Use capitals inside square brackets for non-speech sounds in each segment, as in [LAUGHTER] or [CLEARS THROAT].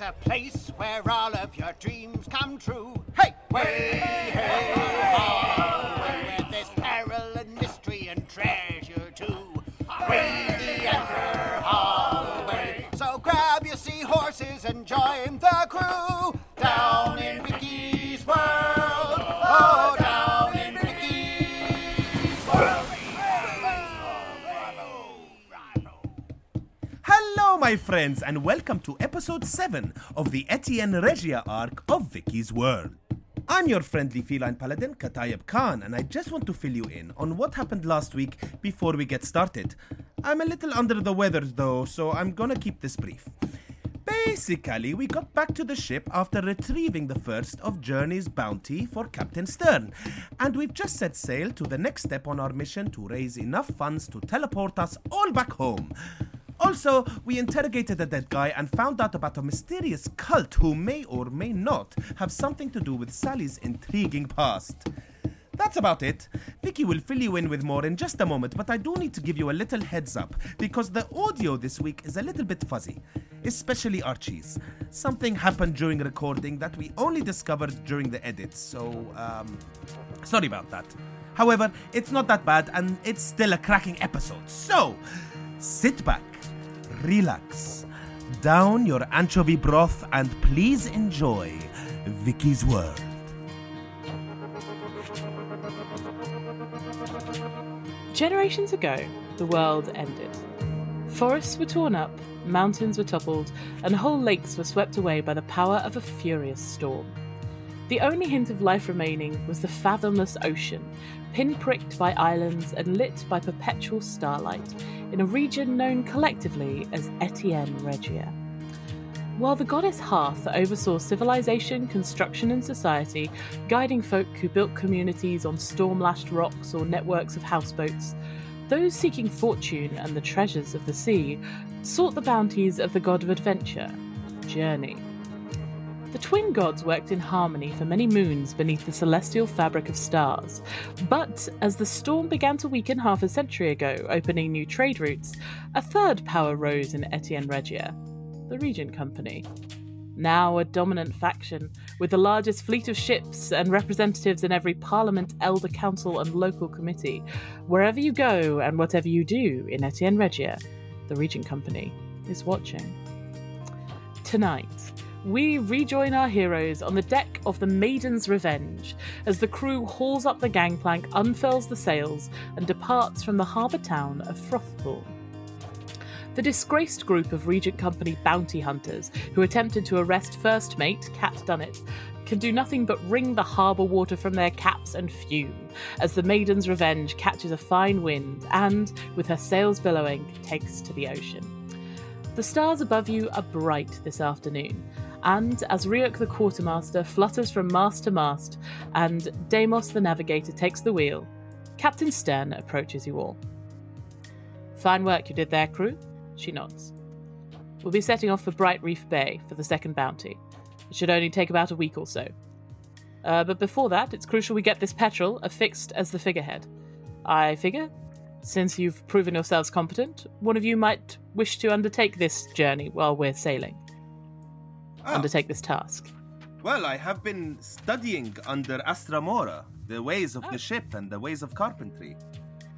There's a place where all of your dreams come true. Hey! Way, hey, ho! Where there's peril and mystery and treasure too. Way the Anchor Hallway. So grab your seahorses and join the crew down my friends, and welcome to episode 7 of the Etienne Regia arc of Vicky's World. I'm your friendly feline paladin, Katayeb Khan, and I just want to fill you in on what happened last week before we get started. I'm a little under the weather though, so I'm gonna keep this brief. Basically, we got back to the ship after retrieving the first of Journey's bounty for Captain Stern, and we've just set sail to the next step on our mission to raise enough funds to teleport us all back home. Also, we interrogated the dead guy and found out about a mysterious cult who may or may not have something to do with Sally's intriguing past. That's about it. Vicky will fill you in with more in just a moment, but I do need to give you a little heads up because the audio this week is a little bit fuzzy, especially Archie's. Something happened during recording that we only discovered during the edits, so, um, sorry about that. However, it's not that bad and it's still a cracking episode. So, sit back, relax, down your anchovy broth, and please enjoy Vicky's World. Generations ago, the world ended. Forests were torn up, mountains were toppled, and whole lakes were swept away by the power of a furious storm. The only hint of life remaining was the fathomless ocean, pinpricked by islands and lit by perpetual starlight, in a region known collectively as Etienne Regia. While the goddess Hearth oversaw civilization, construction, and society, guiding folk who built communities on storm lashed rocks or networks of houseboats, those seeking fortune and the treasures of the sea sought the bounties of the god of adventure, Journey. The twin gods worked in harmony for many moons beneath the celestial fabric of stars. But as the storm began to weaken half a century ago, opening new trade routes, a third power rose in Etienne Regia the Regent Company. Now a dominant faction, with the largest fleet of ships and representatives in every parliament, elder council, and local committee. Wherever you go and whatever you do in Etienne Regia, the Regent Company is watching. Tonight, we rejoin our heroes on the deck of the Maiden's Revenge as the crew hauls up the gangplank, unfurls the sails, and departs from the harbour town of Frothpool. The disgraced group of Regent Company bounty hunters who attempted to arrest first mate Cat Dunnett can do nothing but wring the harbour water from their caps and fume as the Maiden's Revenge catches a fine wind and, with her sails billowing, takes to the ocean. The stars above you are bright this afternoon, and as Ryuk the quartermaster flutters from mast to mast and Deimos the navigator takes the wheel, Captain Stern approaches you all. Fine work you did there, crew. She nods. We'll be setting off for Bright Reef Bay for the second bounty. It should only take about a week or so. Uh, but before that, it's crucial we get this petrel affixed as the figurehead. I figure, since you've proven yourselves competent, one of you might wish to undertake this journey while we're sailing. Ah. undertake this task? Well, I have been studying under Astramora the ways of Oh. the ship and the ways of carpentry.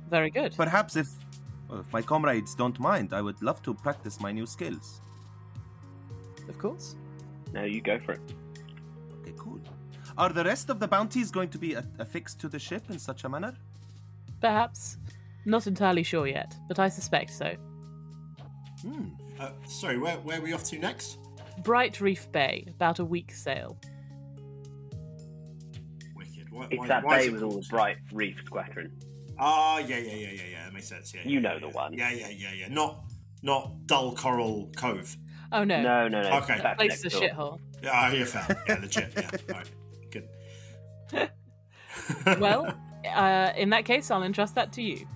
Very good. Perhaps if, well, if my comrades don't mind, I would love to practice my new skills. Of course. Now you go for it. Okay, cool. Are the rest of the bounties going to be a- affixed to the ship in such a manner? Perhaps. Not entirely sure yet, but I suspect so. Hmm. Uh, sorry, where, where are we off to next? Bright Reef Bay, about a week's sail. Wicked. Why, It's why- that why bay it with all the bright reef squadron. Ah, yeah, yeah, yeah, yeah, yeah. That makes sense. Yeah, You yeah, know yeah, the yeah. one. Yeah, yeah, yeah, yeah. Not, not dull coral cove. Oh no. No, no, no. Okay. that's Place next a shithole. Yeah, ah, yeah, fair. Yeah, legit. Yeah, all right, good. [LAUGHS] Well, [LAUGHS] uh, in that case, I'll entrust that to you.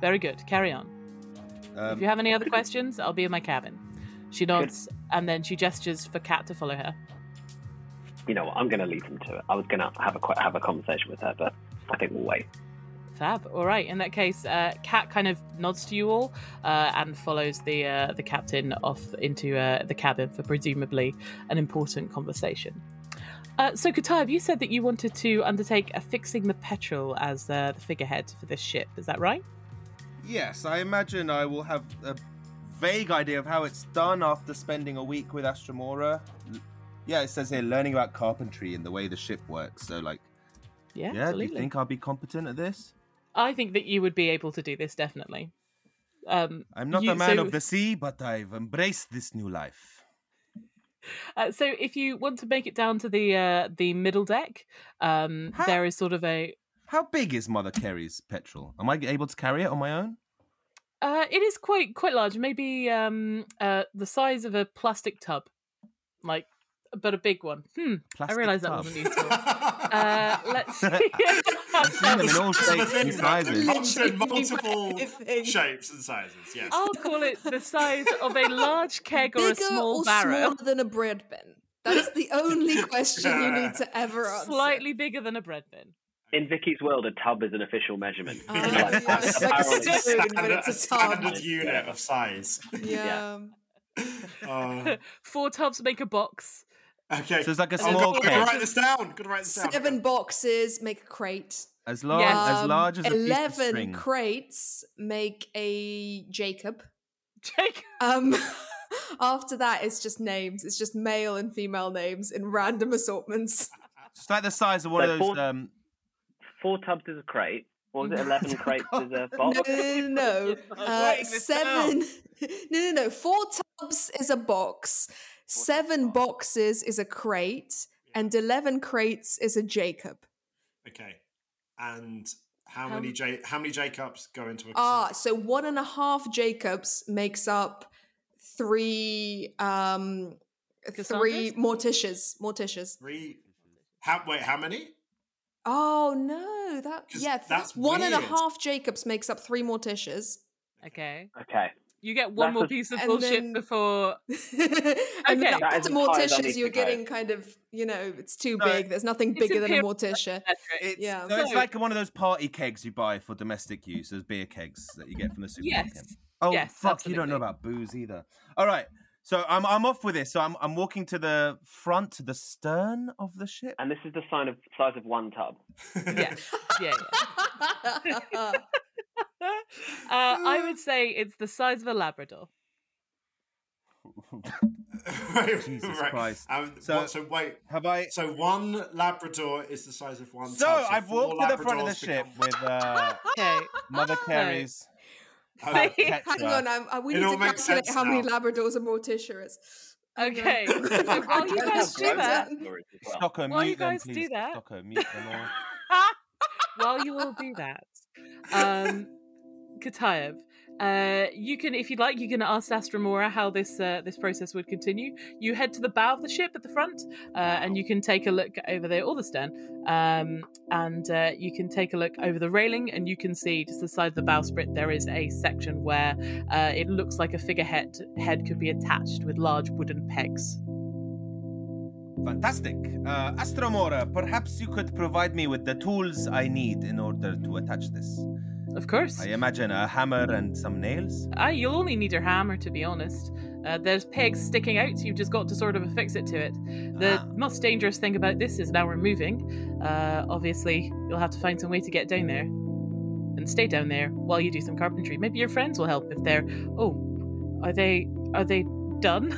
Very good. Carry on. Um, if you have any other [LAUGHS] questions, I'll be in my cabin. She nods and then she gestures for Kat to follow her. You know what? I'm going to leave them to it. I was going to have a have a conversation with her, but I think we'll wait. Fab. All right. In that case, uh, Kat kind of nods to you all uh, and follows the uh, the captain off into uh, the cabin for presumably an important conversation. Uh, so, Katayb, you said that you wanted to undertake affixing the petrel as uh, the figurehead for this ship. Is that right? Yes, I imagine I will have a vague idea of how it's done after spending a week with Astramora. L- Yeah, it says here learning about carpentry and the way the ship works. So, like, Yeah. yeah, do you think I'll be competent at this? I think that you would be able to do this definitely. Um, I'm not you- a man so- of the sea, but I've embraced this new life. Uh, so if you want to make it down to the uh, the middle deck, um, How- there is sort of a. How big is Mother Carey's petrel? Am I able to carry it on my own? Uh, it is quite quite large, maybe um, uh, the size of a plastic tub, like, but a big one. Hmm. I Plastic realised that wasn't useful. Uh, [LAUGHS] let's [LAUGHS] see. I've seen them in all So the shapes and sizes. comes multiple shapes and sizes. Yes. I'll call it the size of a large keg or a Bigger small or barrel. smaller than a bread bin? That's the only [LAUGHS] question you need to ever answer. Slightly bigger than a bread bin. In Vicky's world, a tub is an official measurement. [LAUGHS] Ah, It's yeah, it's a like a spoon, but standard, it's a a standard unit of size. Yeah. Uh, [LAUGHS] [LAUGHS] Four tubs make a box. okay. So it's like a Oh, small God, gotta write this down. Gotta write this down. Seven boxes make a crate. As large, Yes. as Um, large as a piece of Eleven crates make a Jacob. Jake. Um, after that, it's just names. It's just male and female names in random assortments. It's like the size of one So of those. four- Um, Four tubs is a crate. What was it? [LAUGHS] Eleven crates is a box. No, no, no. [LAUGHS] I'm Uh, seven. [LAUGHS] No, no, no. Four tubs is a box. Seven boxes is a crate, and eleven crates is a Jacob. Okay. And how, How many J- how many Jacobs go into a Ah, cassette? so one and a half Jacobs makes up three um three Cassandras? Morticias. Morticias. Three. How wait? How many? Oh no, that yeah, th- that's one and a half Jacobs makes up three more Morticias. Okay. Okay. You get one That's more a- piece of And bullshit then- before. [LAUGHS] and Okay. then That after is as high as I Morticias, you're getting kind of, you know, it's too No, big. There's nothing it's bigger than a imperial Morticia. it's, Yeah. so it's So- like one of those party kegs you buy for domestic use, those beer kegs that you get from the supermarket. Yes. Oh Yes, fuck! You don't know about booze either. All right, so I'm I'm off with this. So I'm I'm walking to the front, to the stern of the ship. And this is the sign of size of one tub. Yeah. Yeah. yeah. [LAUGHS] Uh, I would say it's the size of a Labrador. [LAUGHS] [LAUGHS] Jesus right. Christ. Um, So- what- so wait. Have I? So one Labrador is the size of one. So tub, I've walked to the front of the ship become- with uh, Okay. Mother Carey's. Hang on, I'm, I, we It need all to makes calculate sense how many. Labradors a Morticia is. Hang. Okay. [LAUGHS] [LAUGHS] So while you guys do that, Stockholm, While you mute them, do that- Stockholm, mute them all. [LAUGHS] while you all do that, um, Katayev, uh, you can, if you'd like, you can ask Astramora how this uh, this process would continue. You head to the bow of the ship at the front, uh, and you can take a look over there, or the stern, um, and uh, you can take a look over the railing, and you can see just the side of the bowsprit there is a section where uh, it looks like a figurehead head could be attached with large wooden pegs. Fantastic. Astramora, perhaps you could provide me with the tools I need in order to attach this. Of course. I imagine a hammer and some nails. Ah, you'll only need your hammer, to be honest. Uh, there's pegs sticking out, so you've just got to sort of affix it to it. The Ah. most dangerous thing about this is now we're moving. Uh, obviously, you'll have to find some way to get down there. And stay down there while you do some carpentry. Maybe your friends will help if they're. Oh, are they. Are they done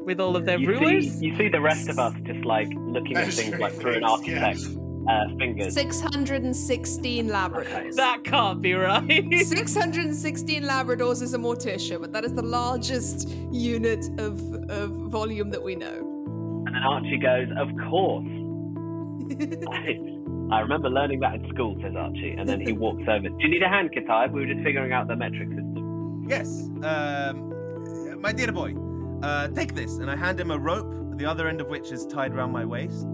[LAUGHS] with all of their you rulers? see, you see the rest of us just like looking at things like through an architect's uh, fingers. 616 Labradors. That can't be right. [LAUGHS] 616 Labradors is a Morticia, but that is the largest unit of, of volume that we know. And then Archie goes, "Of course." I, I remember learning that in school, says Archie, and then he [LAUGHS] walks over. Do you need a hand, Kitai? We were just figuring out the metric system. Yes, um, my dear boy, uh, take this, and I hand him a rope, the other end of which is tied around my waist.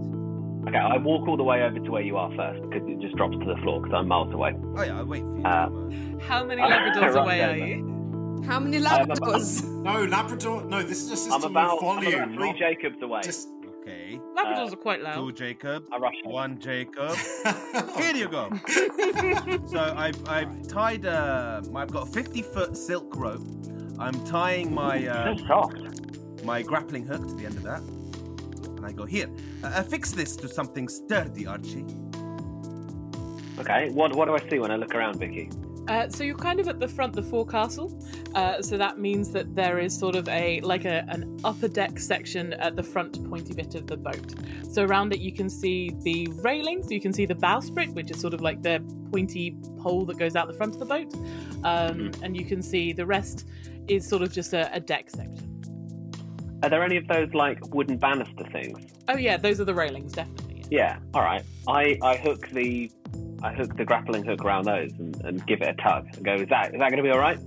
Okay, I walk all the way over to where you are first because it just drops to the floor because I'm miles away. Oh yeah, I'll wait for you. Uh, How many [LAUGHS] Right Labradors away there, are then. you? How many I'm Labradors? No, Labrador. No, this is a system I'm about, of I'm volume. about three not Jacobs away. Just. Okay, Labradors Uh, are quite loud. two loud. Jacob, I rush one Jacob. [LAUGHS] Here you go. [LAUGHS] so I've I've tied uh I've got a 50 foot silk rope. I'm tying my uh, so soft. my grappling hook to the end of that, and I go here. Uh, affix this to something sturdy, Archie. Okay, what what do I see when I look around, Vicky? Uh, so you're kind of at the front, the forecastle. Uh, so that means that there is sort of a like a, an upper deck section at the front pointy bit of the boat. So around it you can see the railings, you can see the bowsprit, which is sort of like the pointy pole that goes out the front of the boat, um, and you can see the rest is sort of just a, a deck section. Are there any of those like wooden banister things? Oh yeah, those are the railings, definitely. Yeah. Yeah. All right. I I hook the I hook the grappling hook around those and, and give it a tug and go. Is that is that going to be all right?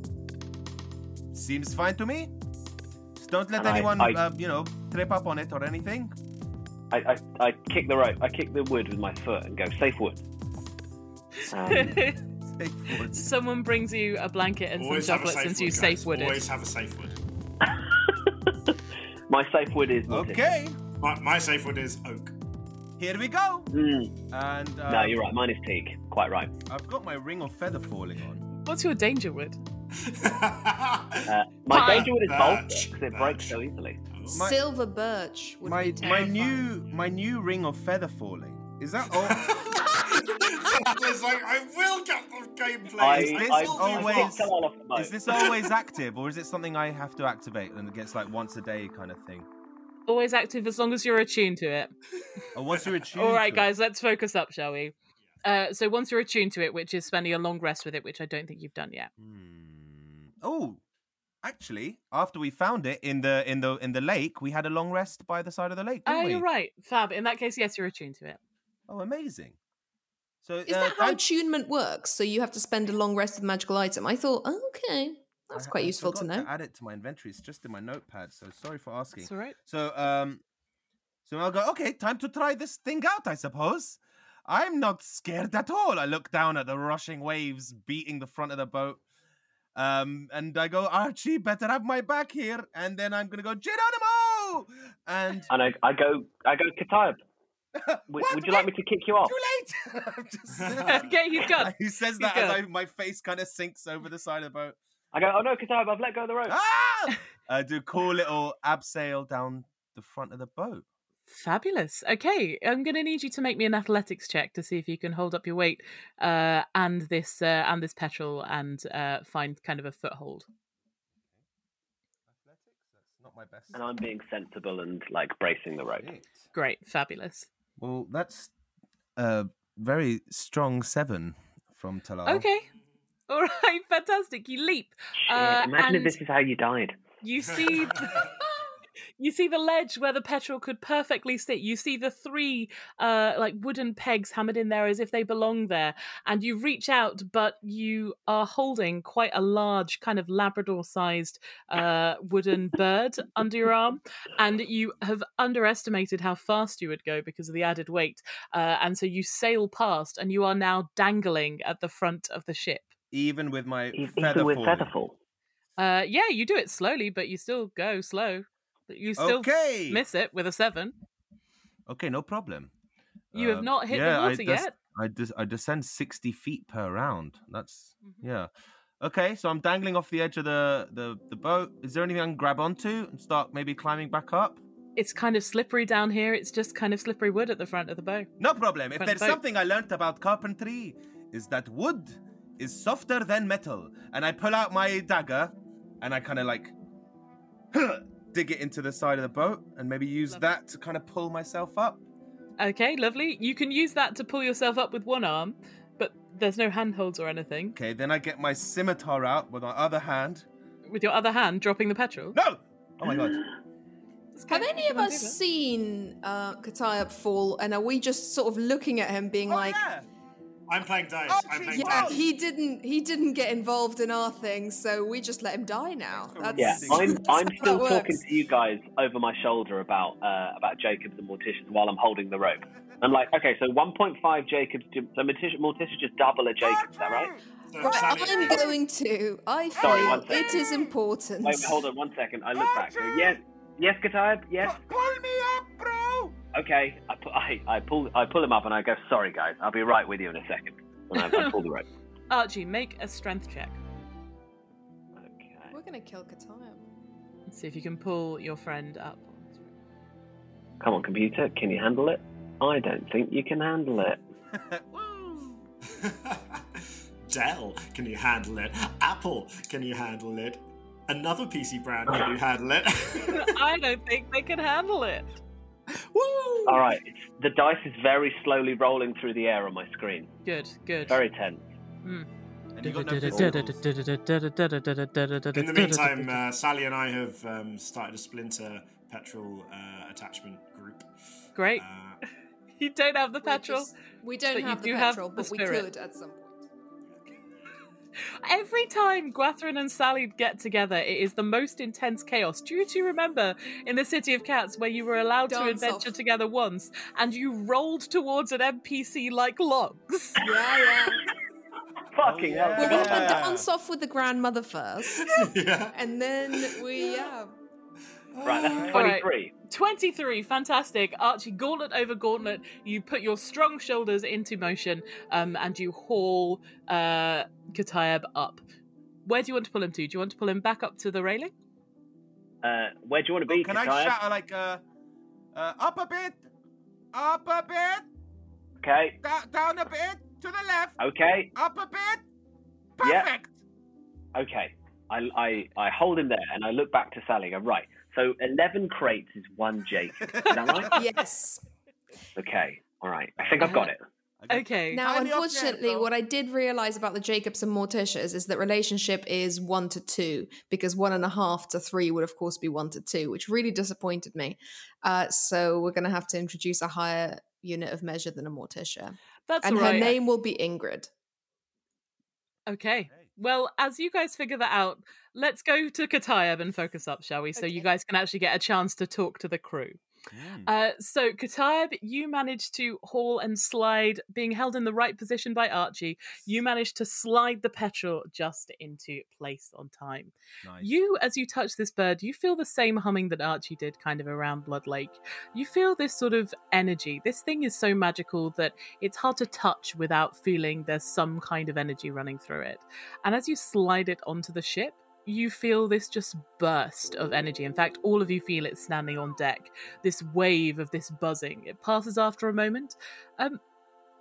Seems fine to me. Just don't let And anyone, I- uh, you know, trip up on it or anything. I, I, I kick the rope. I kick the wood with my foot and go safe wood. Um, [LAUGHS] Safe. Someone brings you a blanket and Always some chocolates and you safe wood. wooded. Always have a safe word. [LAUGHS] my safe wood is mortis. Okay, My, my safe word is oak. here we go. Mm, And uh, no, you're right. Mine is teak. Quite right. I've got my ring of feather falling on. What's your danger wood? [LAUGHS] Uh, my Pine. danger wood is Birch. because it breaks so easily. My- Silver birch would My be my new my new ring of feather falling. Is that all? [LAUGHS] it's like I will get the gameplay. I, Is this I, always- I fell off the boat. is this always active, or is it something I have to activate and it gets like once a day kind of thing? Always active as long as you're attuned to it. Or once you're attuned. All right, to it? guys, let's focus up, shall we? Uh, so once you're attuned to it, which is spending a long rest with it, which I don't think you've done yet. Hmm. Oh, actually, after we found it in the in the in the lake, we had a long rest by the side of the lake. Oh, Didn't we? you're right, Fab. In that case, yes, you're attuned to it. Oh, amazing. So Is uh, that how time- attunement works? So you have to spend a long rest with a magical item? I thought, oh, okay, that's I- quite I useful to forgot know. add it to my inventory. It's just in my notepad. So sorry for asking. That's all right. So um, so I'll go. Okay, time to try this thing out. I suppose. I'm not scared at all. I look down at the rushing waves beating the front of the boat. Um, and I go, Archie, better have my back here. And then I'm gonna go, Geronimo! And And I, I go, I go, Katayab, would, would you like me to kick you off? Too late. [LAUGHS] I'm just- [LAUGHS] okay, [LAUGHS] he's gone. he says He's that as I, my face kind of sinks over the side of the boat. I go, oh no, Katayab, I've let go of the rope. Ah! I do a cool little abseil down the front of the boat. Fabulous. Okay, I'm going to need you to make me an athletics check to see if you can hold up your weight uh, and this uh, and this petrel and uh, find kind of a foothold. Athletics, that's not my best. And I'm being sensible and like bracing the rope. Great. Great, fabulous. Well, that's a very strong seven from Talal. Okay, all right, [LAUGHS] fantastic. You leap. Shit, Uh, imagine if and- this is how you died. You see, [LAUGHS] [LAUGHS] you see the ledge where the petrel could perfectly sit. You see the three uh, like wooden pegs hammered in there as if they belong there. And you reach out, but you are holding quite a large, kind of Labrador-sized uh, wooden bird under your arm, and you have underestimated how fast you would go because of the added weight. Uh, and so you sail past, and you are now dangling at the front of the ship. Even with my feather Even with falling. Featherfall. Uh, yeah, you do it slowly, but you still go slow. You still Okay. miss it with a seven. Okay, no problem. You have Uh, not hit the yeah, I- water yet. I des- I descend sixty feet per round. That's yeah. Okay, so I'm dangling off the edge of the, the the boat. Is there anything I can grab onto and start maybe climbing back up? It's kind of slippery down here. It's just kind of slippery wood at the front of the boat. No problem. If there's boat. something I learned about carpentry, is that wood is softer than metal. And I pull out my dagger, and I kind of like [CLEARS THROAT] dig it into the side of the boat, and maybe use that to kind of pull myself up. Okay, lovely. You can use that to pull yourself up with one arm, but there's no handholds or anything. Okay, then I get my scimitar out with my other hand. With your other hand dropping the petrel. No! Oh my god. Have any of us seen uh, Katayab fall, and are we just sort of looking at him, being Oh, like, yeah. I'm playing dice. Oh, I'm playing "Yeah, dice. he didn't, he didn't get involved in our thing, so we just let him die now." That's, Yeah, [LAUGHS] I'm that's I'm still talking to you guys over my shoulder about uh, about Jacobs and Morticians while I'm holding the rope. I'm like, okay, so 1.5 Jacobs, to, so Morticia, Mortician just double a Jacobs, is that right? So Right, Sally- I'm going to. I Sorry, one feel it second. important. Wait, wait, hold on one second. I look back. Go, yes, yes, Katayeb, yes. Pull me up, bro! Okay, I, pu- I, I pull I pull him up and I go, sorry guys, I'll be right with you in a second. And I, I pull the rope. [LAUGHS] Archie, make a strength check. Okay. We're gonna kill Katayab. Let's see if you can pull your friend up. Come on, computer, can you handle it? I don't think you can handle it. [LAUGHS] Dell, can you handle it? Apple, can you handle it? Another PC brand, can you [LAUGHS] handle it? I don't think they can handle it. Woo! All right, the dice is very slowly rolling through the air on my screen. Good, good. Very tense. Hmm. And you got no. In the meantime, uh, Sally and I have um, started a splinter petrel uh, attachment group. Great. Uh, [LAUGHS] You don't have the petrel. just- we don't but you have the do petrel, the but we could at some point. Every time Gwathrin and Sally get together, it is the most intense chaos. Do you two remember in the City of Cats where you were allowed to adventure off. together once and you rolled towards an NPC like logs? Yeah, yeah. [LAUGHS] Fucking yeah. hell. We're forgot gonna dance off with the grandmother first, [LAUGHS] yeah. and then we yeah. Right, that's All right. 23. 23, fantastic. Archie, gauntlet over gauntlet. You put your strong shoulders into motion um, and you haul uh, Katayab up. Where do you want to pull him to? Do you want to pull him back up to the railing? Uh, where do you want to be, Can I shout like uh, uh, up a bit, up a bit, Okay, da- down a bit, to the left, okay, up a bit. Yeah. Perfect. okay. I, I, I hold him there and I look back to Sally and go, right, so 11 crates is one Jake. Is that right? [LAUGHS] Yes. okay, all right. I think I've got it. Okay. Now, Tiny unfortunately, what I did realize about the Jacobs and Morticias is that relationship is one to two, because one and a half to three would, of course, be one to two, which really disappointed me. Uh, so we're going to have to introduce a higher unit of measure than a Morticia. That's right, and all her name will be Ingrid. Okay. Well, as you guys figure that out, let's go to Katayab and focus up, shall we? So you guys can actually get a chance to talk to the crew. Uh, so, Katayab, you managed to haul and slide, being held in the right position by Archie. You managed to slide the petrel just into place on time. Nice. You, as you touch this bird, you feel the same humming that Archie did kind of around Blood Lake. You feel this sort of energy. This thing is so magical that it's hard to touch without feeling there's some kind of energy running through it. And as you slide it onto the ship, you feel this just burst of energy. In fact, all of you feel it standing on deck. This wave of this buzzing. It passes after a moment. Um,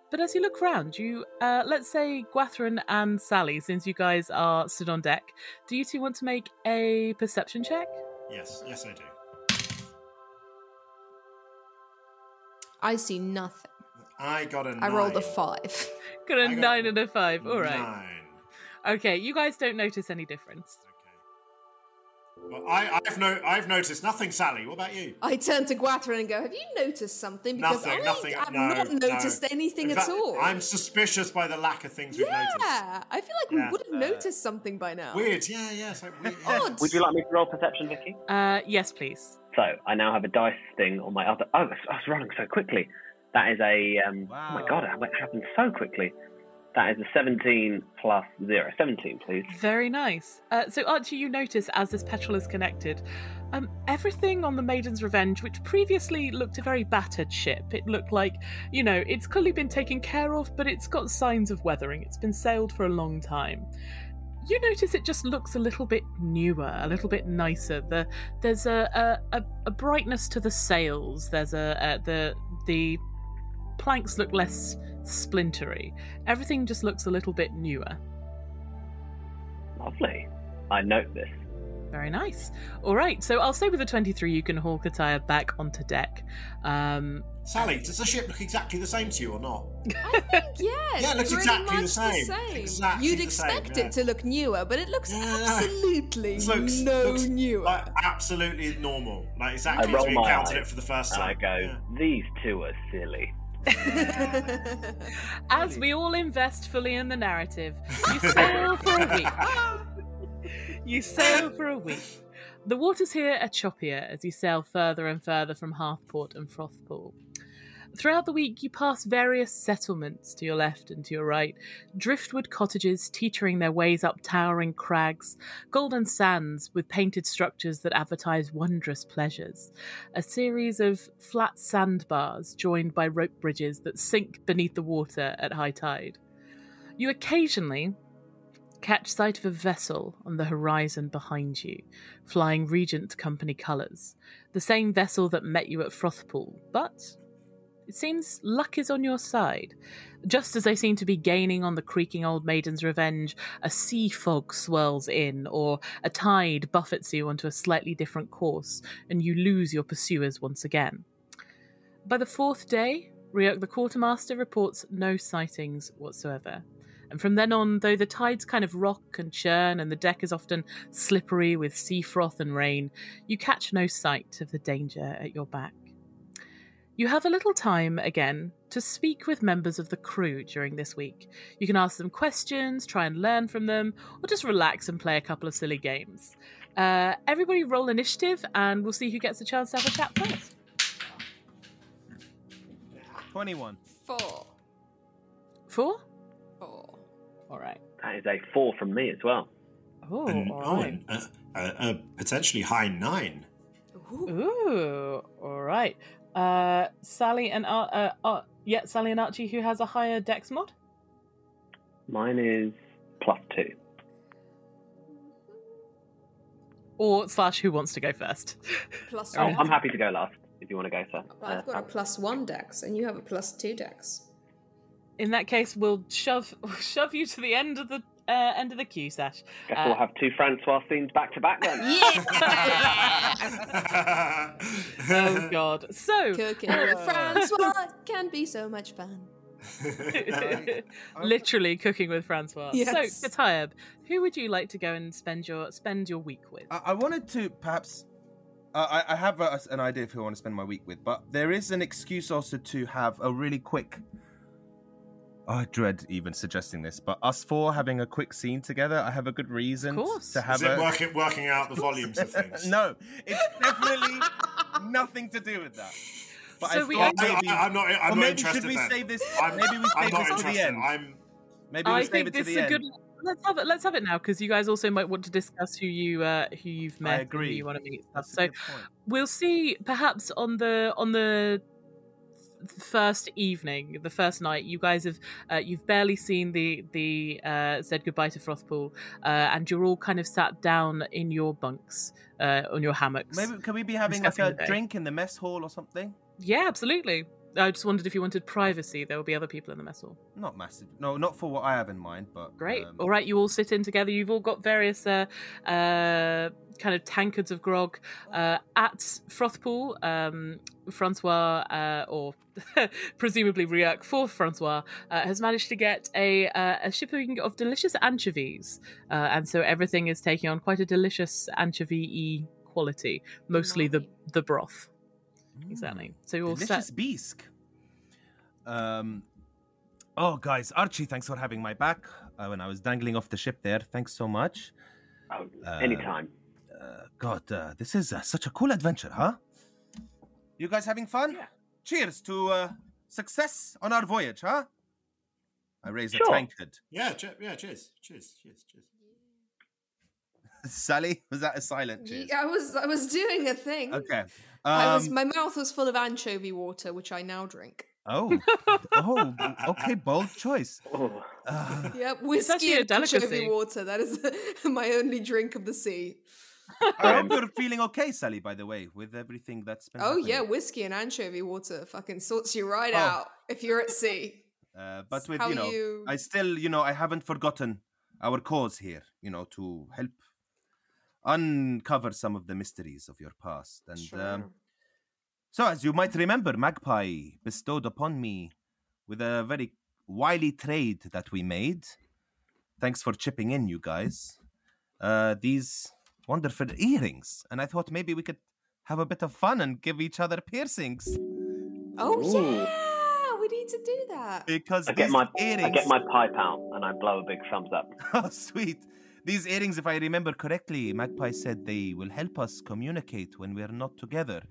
but as you look round, you uh, let's say Gwathrin and Sally, since you guys are stood on deck, do you two want to make a perception check? Yes, yes, I do. I see nothing. I got a I rolled a five. Got a I got nine and a five. All right. Nine. Okay, you guys don't notice any difference. Okay. Well, I, I've no, I've noticed nothing, Sally. What about you? I turn to Gwathrin and go, Have you noticed something? Because nothing, I nothing. have no, not noticed no. anything In at all. I'm suspicious by the lack of things we've noticed. yeah, I feel like we would have uh, noticed something by now. Weird. Yeah, yeah. It's like weird. Odd. Would you like me to roll perception, Vicky? Uh, yes, please. So I now have a dice thing on my other. Oh, I was running so quickly. That is a. Um, Oh my god, it happened so quickly. That is a 17 plus 0. 17, please. Very nice. Uh, so, Archie, you notice as this petrel is connected, Um, everything on the Maiden's Revenge, which previously looked a very battered ship, it looked like, you know, it's clearly been taken care of, but it's got signs of weathering. It's been sailed for a long time. You notice it just looks a little bit newer, a little bit nicer. The, there's a, a, a, brightness to the sails. There's a, a the the planks look less splintery. Everything just looks a little bit newer. Lovely. I note this. Very nice. All right, so I'll say with the 23 you can haul Kataya back onto deck. Um, Sally, does the ship look exactly the same to you or not? I think, yes, [LAUGHS] Yeah, it looks pretty exactly the much same. Exactly You'd the same, expect yeah. it to look newer, but it looks Yeah, yeah. absolutely This looks, no looks newer. Like absolutely normal. Like I exactly as we my encountered it for the first and I time. go, Yeah. these two are silly. [LAUGHS] as we all invest fully in the narrative, you [LAUGHS] sail for a week. You sail for a week. The waters here are choppier as you sail further and further from Hearthport and Frothpool. Throughout the week, you pass various settlements to your left and to your right. Driftwood cottages teetering their ways up towering crags, golden sands with painted structures that advertise wondrous pleasures, a series of flat sandbars joined by rope bridges that sink beneath the water at high tide. You occasionally catch sight of a vessel on the horizon behind you, flying Regent Company colours, the same vessel that met you at Frothpool, but it seems luck is on your side. Just as they seem to be gaining on the creaking old maiden's revenge, a sea fog swirls in, or a tide buffets you onto a slightly different course, and you lose your pursuers once again. By the fourth day, Ryuk the quartermaster reports no sightings whatsoever. And from then on, though the tides kind of rock and churn and the deck is often slippery with sea froth and rain, you catch no sight of the danger at your back. You have a little time again to speak with members of the crew during this week. You can ask them questions, try and learn from them, or just relax and play a couple of silly games. Uh, everybody roll initiative, and we'll see who gets a chance to have a chat first. 21. Four. Four? Four. All right. That is a four from me as well. Oh, And, all oh, right. and a, a, a potentially high nine. Ooh, all right. Uh, Sally and Ar- uh, uh, yeah, Sally and Archie, who has a higher Dex mod? Mine is plus two. Or slash, who wants to go first? Plus Oh, one. I'm happy to go last if you want to go, sir. I've got a plus one dex, and you have a plus two dex. In that case, we'll shove [LAUGHS] shove you to the end of the uh, end of the queue, Sash. Guess Uh, we'll have two Francois scenes back to back then. [LAUGHS] [LAUGHS] oh [LAUGHS] God! So Cooking with [LAUGHS] Francois can be so much fun. [LAUGHS] literally cooking with Francois. Yes. So, Katayeb, who would you like to go and spend your spend your week with? I, I wanted to perhaps. Uh, I, I have a, an idea of who I want to spend my week with, but there is an excuse also to have a really quick. Oh, I dread even suggesting this, but us four having a quick scene together, I have a good reason course. to have Is it a. working, working out the volumes of things? no, it's definitely nothing to do with that. But So I we thought I, maybe, I, am not. I'm or not maybe interested. should we then. save this? I'm, maybe we I'm save not this to the end. I'm. Maybe we I save think it to this the is a end. good. Let's have it. Let's have it now because you guys also might want to discuss who you uh, who you've met, and agree. who you want to meet. and That's So we'll see. Perhaps on the on the first evening, the first night, you guys have uh, you've barely seen the the uh, said goodbye to Frothpool, uh, and you're all kind of sat down in your bunks uh, on your hammocks. Maybe could we be having like a day. drink in the mess hall or something? Yeah, absolutely. I just wondered if you wanted privacy. There will be other people in the mess hall. Not massive. No, not for what I have in mind, but Great. um, all right, you all sit in together. You've all got various uh, uh, kind of tankards of grog uh, at Frothpool. Um, Francois, uh, or [LAUGHS] presumably Ryuk for Francois, uh, has managed to get a uh, a shipping of delicious anchovies, uh, and so everything is taking on quite a delicious anchovy quality. Mostly the the broth. Exactly. So you all delicious sat. bisque. Um, oh, guys, Archie, thanks for having my back uh, when I was dangling off the ship there. Thanks so much. Oh, Uh, anytime. Uh, God, uh, this is uh, such a cool adventure, huh? You guys having fun? Yeah. Cheers to uh, success on our voyage, huh? I raise Sure. a tankard. Yeah. Che- yeah. Cheers. Cheers. Cheers. Cheers. [LAUGHS] Sally, was that a silent cheers? Yeah, I was I was doing a thing. Okay. I was Um, my mouth was full of anchovy water, which I now drink. oh, oh, okay, bold choice. [LAUGHS] Oh. Uh, Yeah, [LAUGHS] actually whiskey a and anchovy water. That is [LAUGHS] my only drink of the sea. I hope you're feeling okay, Sally. By the way, with everything that's been. Oh happening. yeah, whiskey and anchovy water fucking sorts you right Oh. out if you're at sea. Uh, but with how you know, you- I still, you know, I haven't forgotten our cause here. You know, to help uncover some of the mysteries of your past. And um, so, as you might remember, Magpie bestowed upon me with a very wily trade that we made. Thanks for chipping in, you guys. Uh, these wonderful earrings, and I thought maybe we could have a bit of fun and give each other piercings Oh Ooh. yeah, we need to do that. because I get my earrings. I get my pipe out and I blow a big thumbs up. [LAUGHS] Oh, sweet. These earrings, if I remember correctly, Magpie said they will help us communicate when we're not together.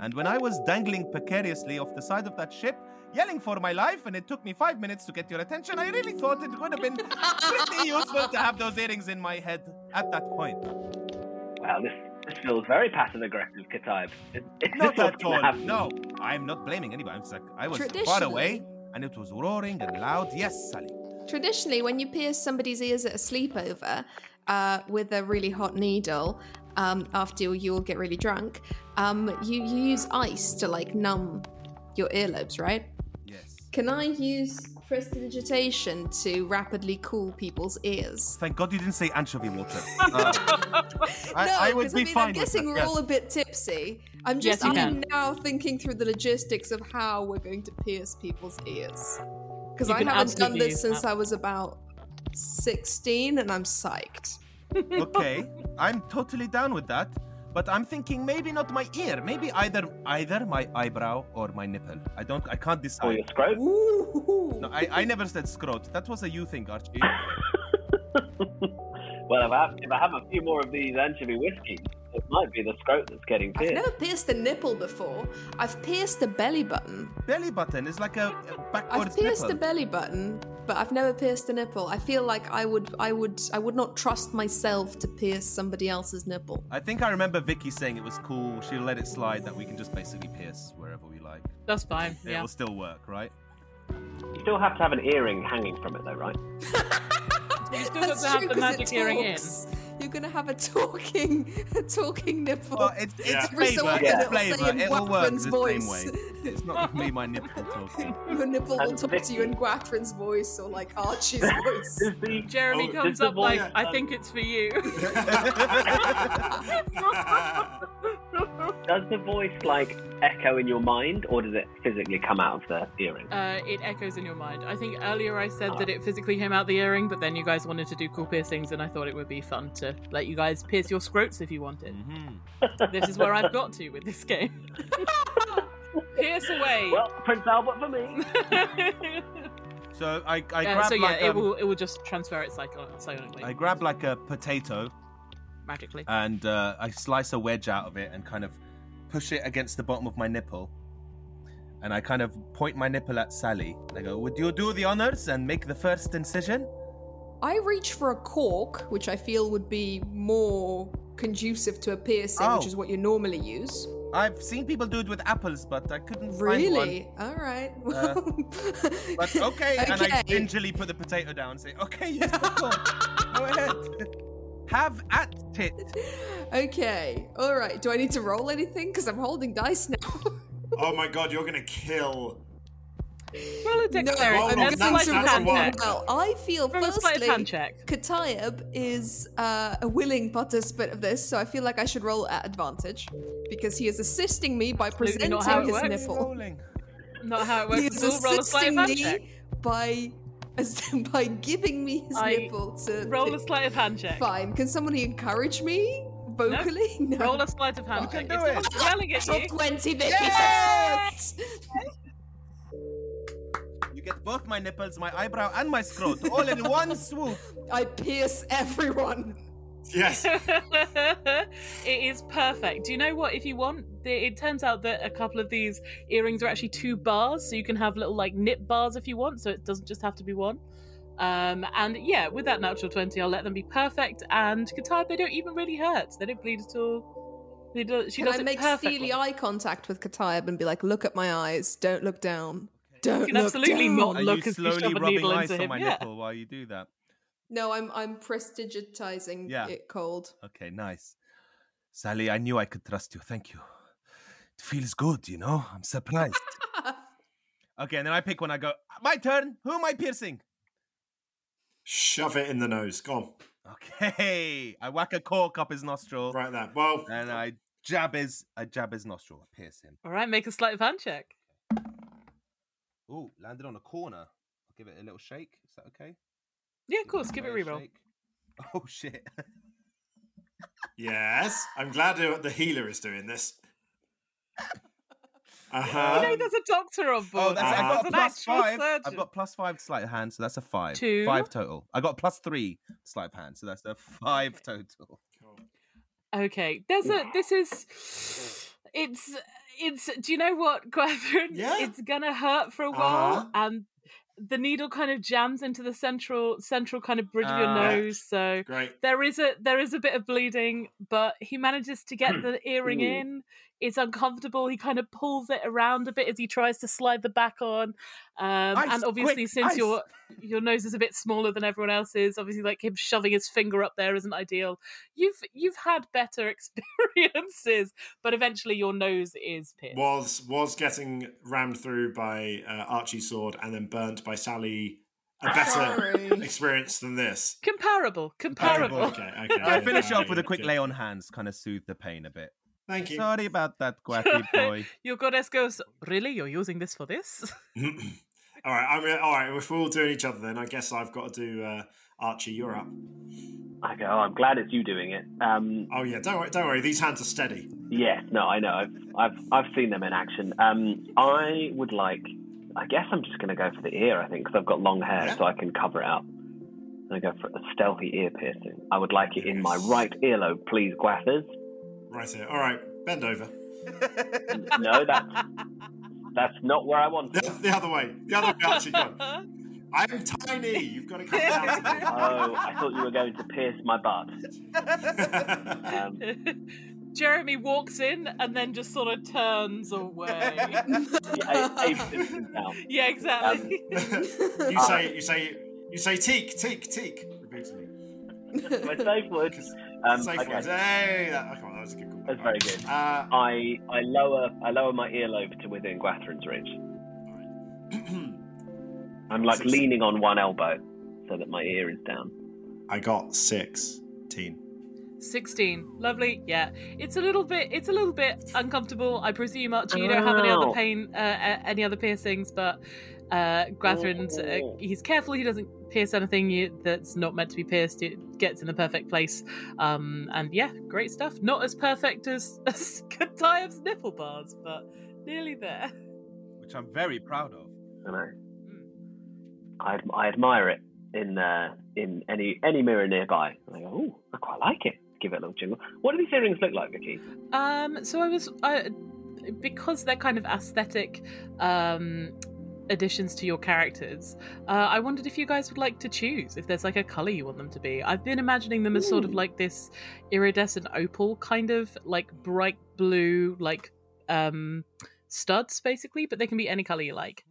And when I was dangling precariously off the side of that ship, yelling for my life, and it took me five minutes to get your attention, I really thought it would have been pretty useful to have those earrings in my head at that point. Wow, this this feels very passive aggressive, Kataib. Is, is Not this what's at all. happen? No, I'm not blaming anybody. I'm just like, I was far away, and it was roaring and loud. Yes, Sally. Traditionally, when you pierce somebody's ears at a sleepover uh, with a really hot needle, um, after you- you'll get really drunk, um, you, you use ice to like numb your earlobes, right? Yes. Can I use prestidigitation to rapidly cool people's ears? Thank God you didn't say anchovy water. [LAUGHS] Uh, I, no, I would 'cause be I mean, fine. I'm guessing that, we're yes. all a bit tipsy. I'm just you I'm can. now thinking through the logistics of how we're going to pierce people's ears. Because I haven't done this since that. I was about 16 and I'm psyched. [LAUGHS] okay, I'm totally down with that. But I'm thinking maybe not my ear, maybe either either my eyebrow or my nipple. I don't, I can't Or decide. your scrote? Ooh. No, I, I never said scrot. That was a you thing, Archie. [LAUGHS] well, if I, have, if I have a few more of these anchovy whiskies, it might be the scrote that's getting pierced. I've never pierced a nipple before. I've pierced a belly button. Belly button is like a, a backwards I've pierced nipple. a belly button, but I've never pierced a nipple. I feel like I would, I would, I would not trust myself to pierce somebody else's nipple. I think I remember Vicky saying it was cool. She'll let it slide that we can just basically pierce wherever we like. That's fine. It Yeah. will still work, right? You still have to have an earring hanging from it, though, right? [LAUGHS] You still got That's to have true, the 'cause magic it earring in. talks. You're gonna have a talking, a talking nipple. Well, it's, it's Yeah. Flavor. often It's it'll say flavor. in It will work the voice. same way. It's not me, my nipple talking. [LAUGHS] Your nipple will And talk to you in Vicky. Gwathrin's voice or like [LAUGHS] Archie's voice. The, Jeremy Oh, comes does the up like, voice, I um, think it's for you. [LAUGHS] does the voice like echo in your mind, or does it physically come out of the earring? Uh, it echoes in your mind. I think earlier I said that it physically came out the earring, but then you guys wanted to do cool piercings, and I thought it would be fun to let you guys pierce your scrotes if you wanted. Mhm. This is where I've got to with this game. [LAUGHS] Pierce away. Well, Prince Albert for me. [LAUGHS] So I, I Uh, grab so yeah, like it um, will it will just transfer it psycho- silently, I grab like a potato magically. and uh, I slice a wedge out of it and kind of push it against the bottom of my nipple. And I kind of point my nipple at Sally. I go, Would you do the honors and make the first incision? I reach for a cork, which I feel would be more conducive to a piercing, Oh. which is what you normally use. I've seen people do it with apples, but I couldn't find one. Really? All right. Uh, [LAUGHS] But [LAUGHS] okay, and I gingerly put the potato down and say, Okay, yes, of course. Go ahead. [LAUGHS] Have at it. Okay. All right. Do I need to roll anything? Because I'm holding dice now. [LAUGHS] oh my god, you're gonna kill. Roll a no, dexterity. Roll I'm a going nat- to sleight of natural hand roll well. I feel Roll a sleight of firstly, hand. Katayab is uh, a willing participant of this, so I feel like I should roll at advantage because he is assisting me by Absolutely presenting not how it his works. nipple. Rolling. Not how it He works. is at all. Roll a sleight of assisting me by as, [LAUGHS] by giving me his I- nipple to Roll a pick. sleight of hand check. Fine. Can somebody encourage me vocally? [LAUGHS] No. Roll a sleight of hand can check. do If it. yelling at Roll you, 20, Vicky. Yes! You get both my nipples, my eyebrow, and my scrot all in one swoop. [LAUGHS] I pierce everyone. Yes. [LAUGHS] it is perfect. Do you know what? If you want, it turns out that a couple of these earrings are actually two bars, so you can have little like nip bars if you want. So it doesn't just have to be one. Um, and yeah, with that natural 20, I'll let them be perfect. And Kataya, they don't even really hurt. They don't bleed at all. They do, she Can does I it make perfectly. steely eye contact with Katayab and be like, look at my eyes, don't look down. Don't You can look absolutely down. not Are look you as you slowly shove a rubbing needle ice into on him. my Yeah. nipple while you do that? No, I'm I'm prestidigitizing Yeah. it cold. Okay, nice. Sally, I knew I could trust you. Thank you. It feels good, you know? I'm surprised. [LAUGHS] okay, and then I pick one. I go, my turn. Who am I piercing? Shove it in the nose. Go on. Okay. I whack a cork up his nostril. Right there. Well, And I jab his I jab his nostril. I pierce him. All right, make a sleight of hand check. Ooh, landed on a corner. I'll give it a little shake. Is that okay? Yeah, of course. Give it a Very reroll. shake. [LAUGHS] Oh shit. yes. I'm glad the the healer is doing this. [LAUGHS] Uh You know, there's a doctor on board. Oh, that's, Uh-huh. I've got a an plus actual five. surgeon. I've got plus five sleight of hand, so that's a five. Two. Five total. I got plus three sleight of hand, so that's a five total. Okay, there's a. This is. It's. It's. Do you know what, [LAUGHS] Catherine? Yeah. It's gonna hurt for a while, Uh-huh. and the needle kind of jams into the central central kind of bridge of your Ah. nose. So Great. there is a there is a bit of bleeding, but he manages to get the earring Ooh. in. It's uncomfortable. He kind of pulls it around a bit as he tries to slide the back on. Um, Ice, and obviously, quick, since ice. your your nose is a bit smaller than everyone else's, obviously, like him shoving his finger up there isn't ideal. You've you've had better [LAUGHS] experiences, but eventually your nose is pierced. Was was getting rammed through by uh, Archie's sword and then burnt by Sally a better Sorry. [LAUGHS] experience than this. Comparable, comparable. Okay. Okay. I finish off with a quick lay on hands, kind of soothe the pain a bit. Thank you. Sorry about that, [LAUGHS] Guaty boy. Your goddess goes, Really? You're using this for this? [LAUGHS] [CLEARS THROAT] all right. I'm all right. If we're all doing each other, then I guess I've got to do uh, Archie. You're up. I go, oh, I'm glad it's you doing it. Um, Oh yeah. Don't worry. Don't worry. These hands are steady. yes, no, I know. I've, I've, I've seen them in action. Um, I would like, I guess I'm just going to go for the ear, I think, because I've got long hair, Yeah. so I can cover it up. I go for a stealthy ear piercing. I would like it in my right earlobe, please, Gwathers. Right here. All right. Bend over. [LAUGHS] No, that's, that's not where I want The, it. the other way. The other way, Archie. Go. I'm tiny. You've got to come down to [LAUGHS] Oh, I thought you were going to pierce my butt. [LAUGHS] Um, Jeremy walks in and then just sort of turns away. yeah, a, a distance down. yeah, exactly. you say. You say. You say. Teak. Teak. Teak. Repeatedly. My safe word. Um, Safe okay, words. Hey. That, okay, well, that was a good call. that's very good. Uh, I I lower I lower my earlobe to within Gwathrin's reach. I'm like Six. leaning on one elbow so that my ear is down. I got sixteen. 16 lovely yeah it's a little bit it's a little bit uncomfortable i presume archie you don't have any other pain uh, uh, any other piercings but uh Gwathrin's, uh, Oh. he's careful he doesn't pierce anything that's not meant to be pierced it gets in the perfect place um and yeah great stuff not as perfect as, [LAUGHS] as Katayev's nipple bars but nearly there Which I'm very proud of. I know. Mm. I, I admire it in uh, in any any mirror nearby. I go, oh, I quite like it. Give it a little jingle. What do these earrings look like, Vicky? Um, so I was, I, because they're kind of aesthetic um, additions to your characters. Uh, I wondered if you guys would like to choose if there's like a color you want them to be. I've been imagining them as sort of like this iridescent opal kind of like bright blue, like um studs basically, but they can be any color you like.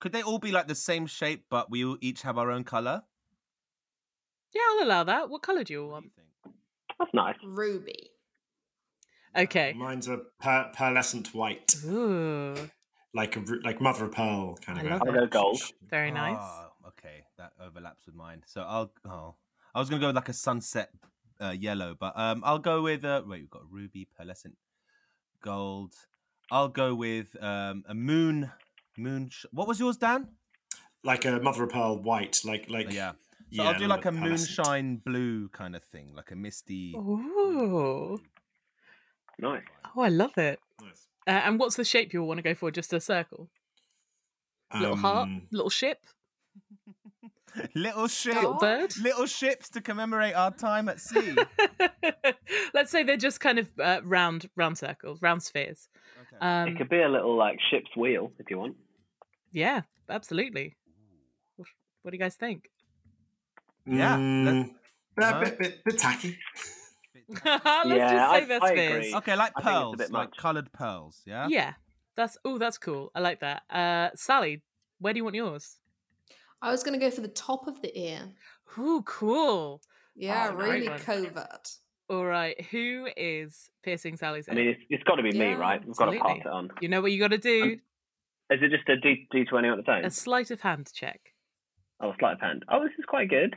Could they all be like the same shape, but we all each have our own color? Yeah, I'll allow that. What color do you all want? That's nice. Ruby. Okay. Mine's a per- pearlescent white, Ooh, like a like mother of pearl kind I of. love a- I'll go gold. very nice. Oh, okay, that overlaps with mine. So I'll. Oh, I was gonna go with like a sunset uh, yellow, but um, I'll go with. Uh, wait, we've got ruby, pearlescent, gold. I'll go with um a moon. Moon. Sh- what was yours, Dan? like a mother of pearl white, like like Oh, yeah. So yeah, I'll do like a moonshine blue kind of thing, like a misty. Ooh. Nice. Oh, I love it. Nice. Uh, and what's the shape you'll want to go for? Just a circle? Little heart? Um, Little ship? [LAUGHS] little ship, Little bird? little ships to commemorate our time at sea. [LAUGHS] Let's say they're just kind of uh, round, round circles, round spheres. Okay. Um, it could be a little like ship's wheel if you want. yeah, absolutely. What do you guys think? Yeah, Mm, that- a bit, bit, bit tacky. [LAUGHS] Let's Yeah, just I- say that's I fierce. agree. Okay, like I a pearls, bit like much. colored pearls. Yeah. Yeah, that's oh, that's cool. I like that. Uh, Sally, where do you want yours? I was going to go for the top of the ear. Ooh, cool. Yeah, Oh, really covert. All right, who is piercing Sally's I mean, it's, it's got to be me, right? We've got to pass it on. you know what you got to do? Is it just a D D twenty on its own? A sleight of hand check. Oh, a sleight of hand. Oh, this is quite good.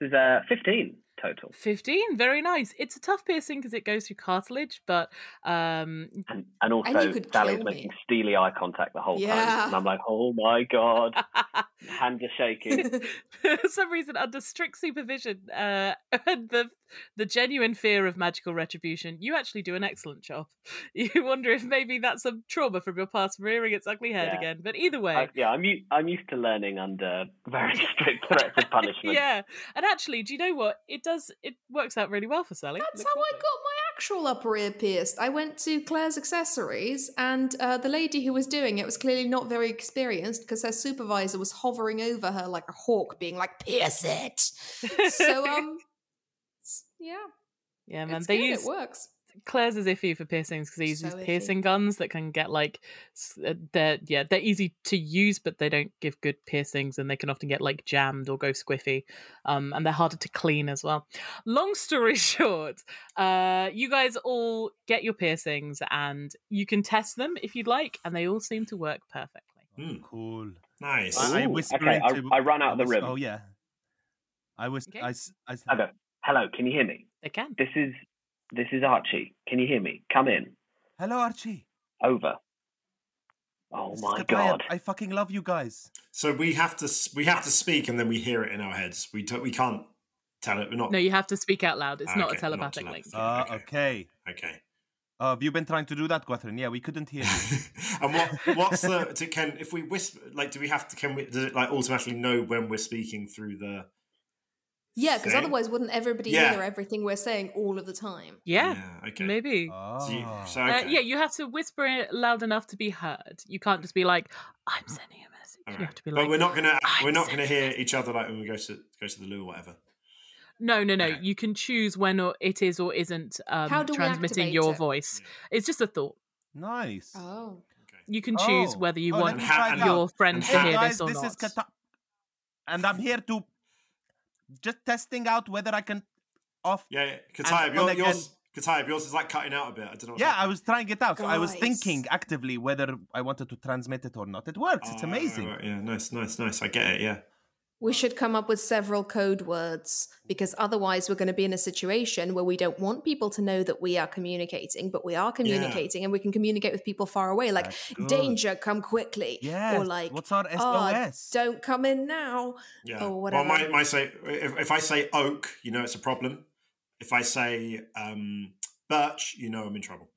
This is uh fifteen total, 15 very nice it's a tough piercing because it goes through cartilage but um and and also And you Sally's making me. steely eye contact the whole Yeah. time, and I'm like, oh my god, [LAUGHS] hands are shaking. [LAUGHS] for some reason under strict supervision uh [LAUGHS] and the the genuine fear of magical retribution you actually do an excellent job you wonder if maybe that's some trauma from your past rearing its ugly head Yeah. again but either way I, yeah, I'm u- I'm used to learning under very strict threats of punishment. yeah and actually do you know what it does it works out really well for sally That's how I got my actual upper ear pierced. I went to Claire's Accessories, and uh, the lady who was doing it was clearly not very experienced because her supervisor was hovering over her like a hawk, being like, "Pierce it." [LAUGHS] so, um, yeah, yeah man it's they good. use It works. Claire's is iffy for piercings because he uses So piercing guns that can get like uh, they're yeah they're easy to use but they don't give good piercings and they can often get like jammed or go squiffy um and they're harder to clean as well long story [LAUGHS] short uh you guys all get your piercings and you can test them if you'd like and they all seem to work perfectly Hmm, Cool. nice. I, I whisper okay, I- into- I run out of the room. Oh yeah. I was. Okay. I, s- I s- I go, hello, can you hear me? they can This is this is Archie. Can you hear me? Come in. Hello, Archie. Over. Oh This my god. I fucking love you guys. So we have to we have to speak and then we hear it in our heads. We don't, we can't tell it. We're not. no you have to speak out loud it's Ah, not okay, a not telepathic link. Uh, okay. okay. Okay. Uh, have you been trying to do that, Gwathrin? Yeah, we couldn't hear you. [LAUGHS] and what what's the to, can if we whisper like do we have to can we does it like automatically know when we're speaking through the Yeah, because otherwise, wouldn't everybody Yeah. hear everything we're saying all of the time? yeah, yeah okay maybe so, you, Ah. so Uh, yeah, you have to whisper it loud enough to be heard. You can't just be like, "I'm sending a message." All You have to be like, but we're not gonna "I'm we're not gonna hear each other like when we go to go to the loo or whatever. No, no, no. Okay. You can choose when or it is or isn't um, How do transmitting your it? voice. Yeah. It's just a thought. Nice. Oh, Okay. You can choose Oh. whether you Oh, want me And how- try and it your out. friends and to how- hear guys, this or this not. is Kata- and I'm here to just testing out whether I can off. Yeah, yeah. Katayeb, on your, again- yours Katayeb, yours is like cutting out a bit. I don't know. what's Yeah, I was trying it out. I was thinking actively whether I wanted to transmit it or not. It works. It's Oh, right, amazing. right, right. Yeah, nice, nice, nice. I get it. Yeah. We should come up with several code words because otherwise, we're going to be in a situation where we don't want people to know that we are communicating, but we are communicating and we can communicate with people far away, like "danger, come quickly," Yes. or like What's our "Oh, SOS? don't come in now." Yeah. Or well, my, my say if, if I say oak, you know it's a problem. If I say um, birch, you know I'm in trouble.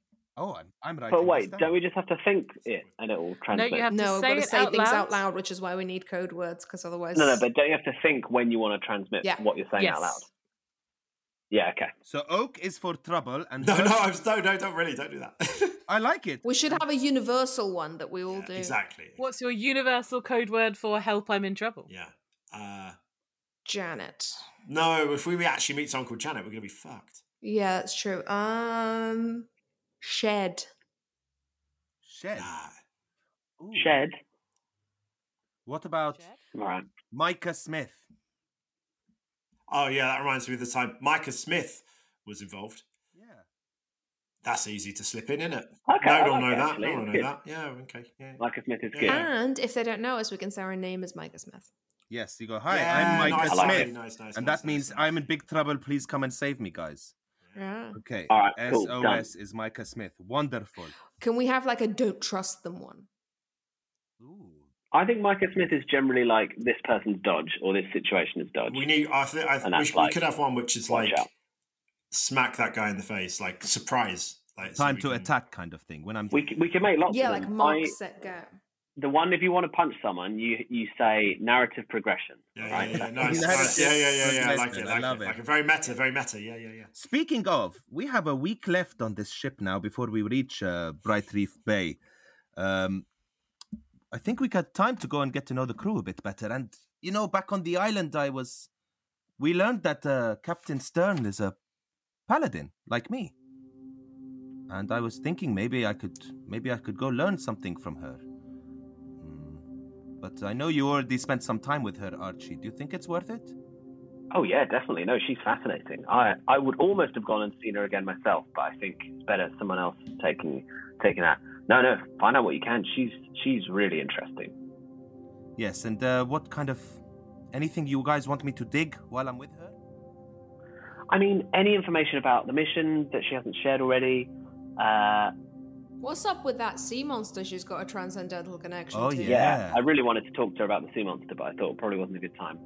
Oh, I'm, I'm right. But wait, don't we just have to think it and it will translate? No, you have no, to we've say got to say out things loud. out loud, which is why we need code words because otherwise, No, no, but don't you have to think when you want to transmit Yeah. what you're saying yes. out loud? Yeah, okay. So oak is for trouble, and No, no, I'm, no, no, don't really, don't do that. [LAUGHS] I like it. we should have a universal one that we all do. exactly. What's your universal code word for help? I'm in trouble. Yeah. Uh, Janet. no, if we actually meet someone called Janet, we're gonna be fucked. Yeah, that's true. Um, shed. Shed. Ooh. Shed. What about Right. Micah Smith? Oh yeah, that reminds me of the time Micah Smith was involved. Yeah. That's easy to slip in, isn't it? Okay, no I one will like know that. actually. No one will know good. that. Yeah, okay. Yeah. Micah Smith is Yeah. good. And if they don't know us, we can say our name is Micah Smith. Yes, you go, hi, Yeah, I'm Micah nice, Smith. Nice, nice, and nice, that means nice, I'm in big trouble. Please come and save me, guys. Yeah. Okay. All right, cool, SOS is Micah Smith. Wonderful. Can we have like a don't trust them one? Ooh. I think Micah Smith is generally like this person's dodge or this situation is dodge. We need. I think. I And we, that's should- we could have one which is like out. smack that guy in the face, like surprise. Like Time we to can- attack kind of thing. When I'm We, c- we can make lots Yeah, of like them. mark, I- set, go. The one if you want to punch someone, you you say narrative progression. Yeah, yeah, right? yeah, That's- nice, nice. Yeah, yeah, yeah, yeah. I like good. it. I Like love it. it. Like a very meta, very meta. Yeah, yeah, yeah. Speaking of, we have a week left on this ship now before we reach uh, Bright Reef Bay. Um, I think we got time to go and get to know the crew a bit better. And you know, back on the island, I was. We learned that uh, Captain Stern is a paladin, like me. And I was thinking maybe I could, maybe I could go learn something from her. But I know you already spent some time with her, Archie. Do you think it's worth it? Oh yeah, definitely. No, she's fascinating. I I would almost have gone and seen her again myself, but I think it's better someone else taking taking that. No, no, find out what you can. She's she's really interesting. Yes, and uh, what kind of anything you guys want me to dig while I'm with her? I mean, any information about the mission that she hasn't shared already. Uh, What's up with that sea monster she's got a transcendental connection Oh, to? Yeah. I really wanted to talk to her about the sea monster, but I thought it probably wasn't a good time.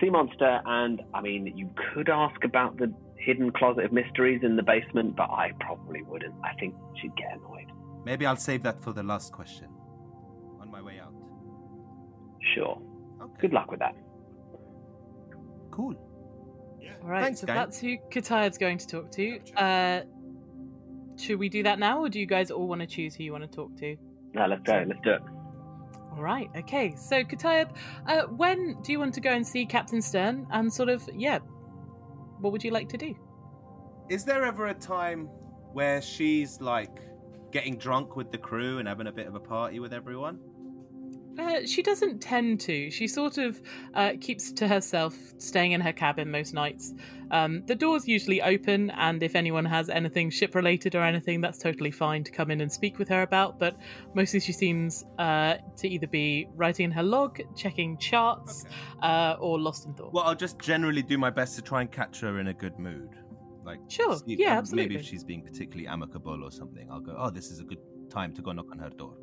Sea monster, and I mean, you could ask about the hidden closet of mysteries in the basement, but I probably wouldn't. I think she'd get annoyed. Maybe I'll save that for the last question. On my way out. Sure. Okay. Good luck with that. Cool. Yeah. All right, Thanks, so guy. that's who Katayab's going to talk to. Uh, should we do that now, or do you guys all want to choose who you want to talk to? No, let's go. Let's do it. All right, okay. So Katayab, uh, when do you want to go and see Captain Stern? And sort of, yeah, what would you like to do? Is there ever a time where she's like getting drunk with the crew and having a bit of a party with everyone? Uh, she doesn't tend to. She sort of uh, keeps to herself, staying in her cabin most nights. Um, the door's usually open, and if anyone has anything ship related or anything, that's totally fine to come in and speak with her about. But mostly she seems uh, to either be writing in her log, checking charts, uh, or lost in thought. Well, I'll just generally do my best to try and catch her in a good mood. Like, Sure, see- yeah, um, absolutely. Maybe if she's being particularly amicable or something, I'll go, oh, this is a good time to go knock on her door.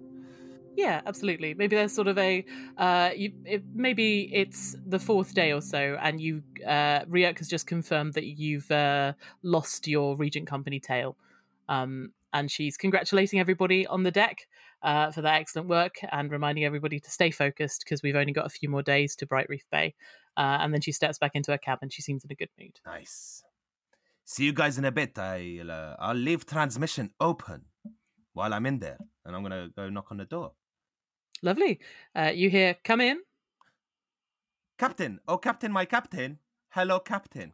Yeah, absolutely. Maybe there's sort of a uh, you, it, maybe it's the fourth day or so, and you uh, has just confirmed that you've uh, lost your Regent Company tail, um, and she's congratulating everybody on the deck uh, for their excellent work and reminding everybody to stay focused because we've only got a few more days to Bright Reef Bay. Uh, and then she steps back into her cabin. She seems in a good mood. Nice. See you guys in a bit. I'll, uh, I'll leave transmission open while I'm in there, and I'm gonna go knock on the door. Lovely. Uh, you hear, come in. Captain, oh Captain, my Captain. Hello, Captain.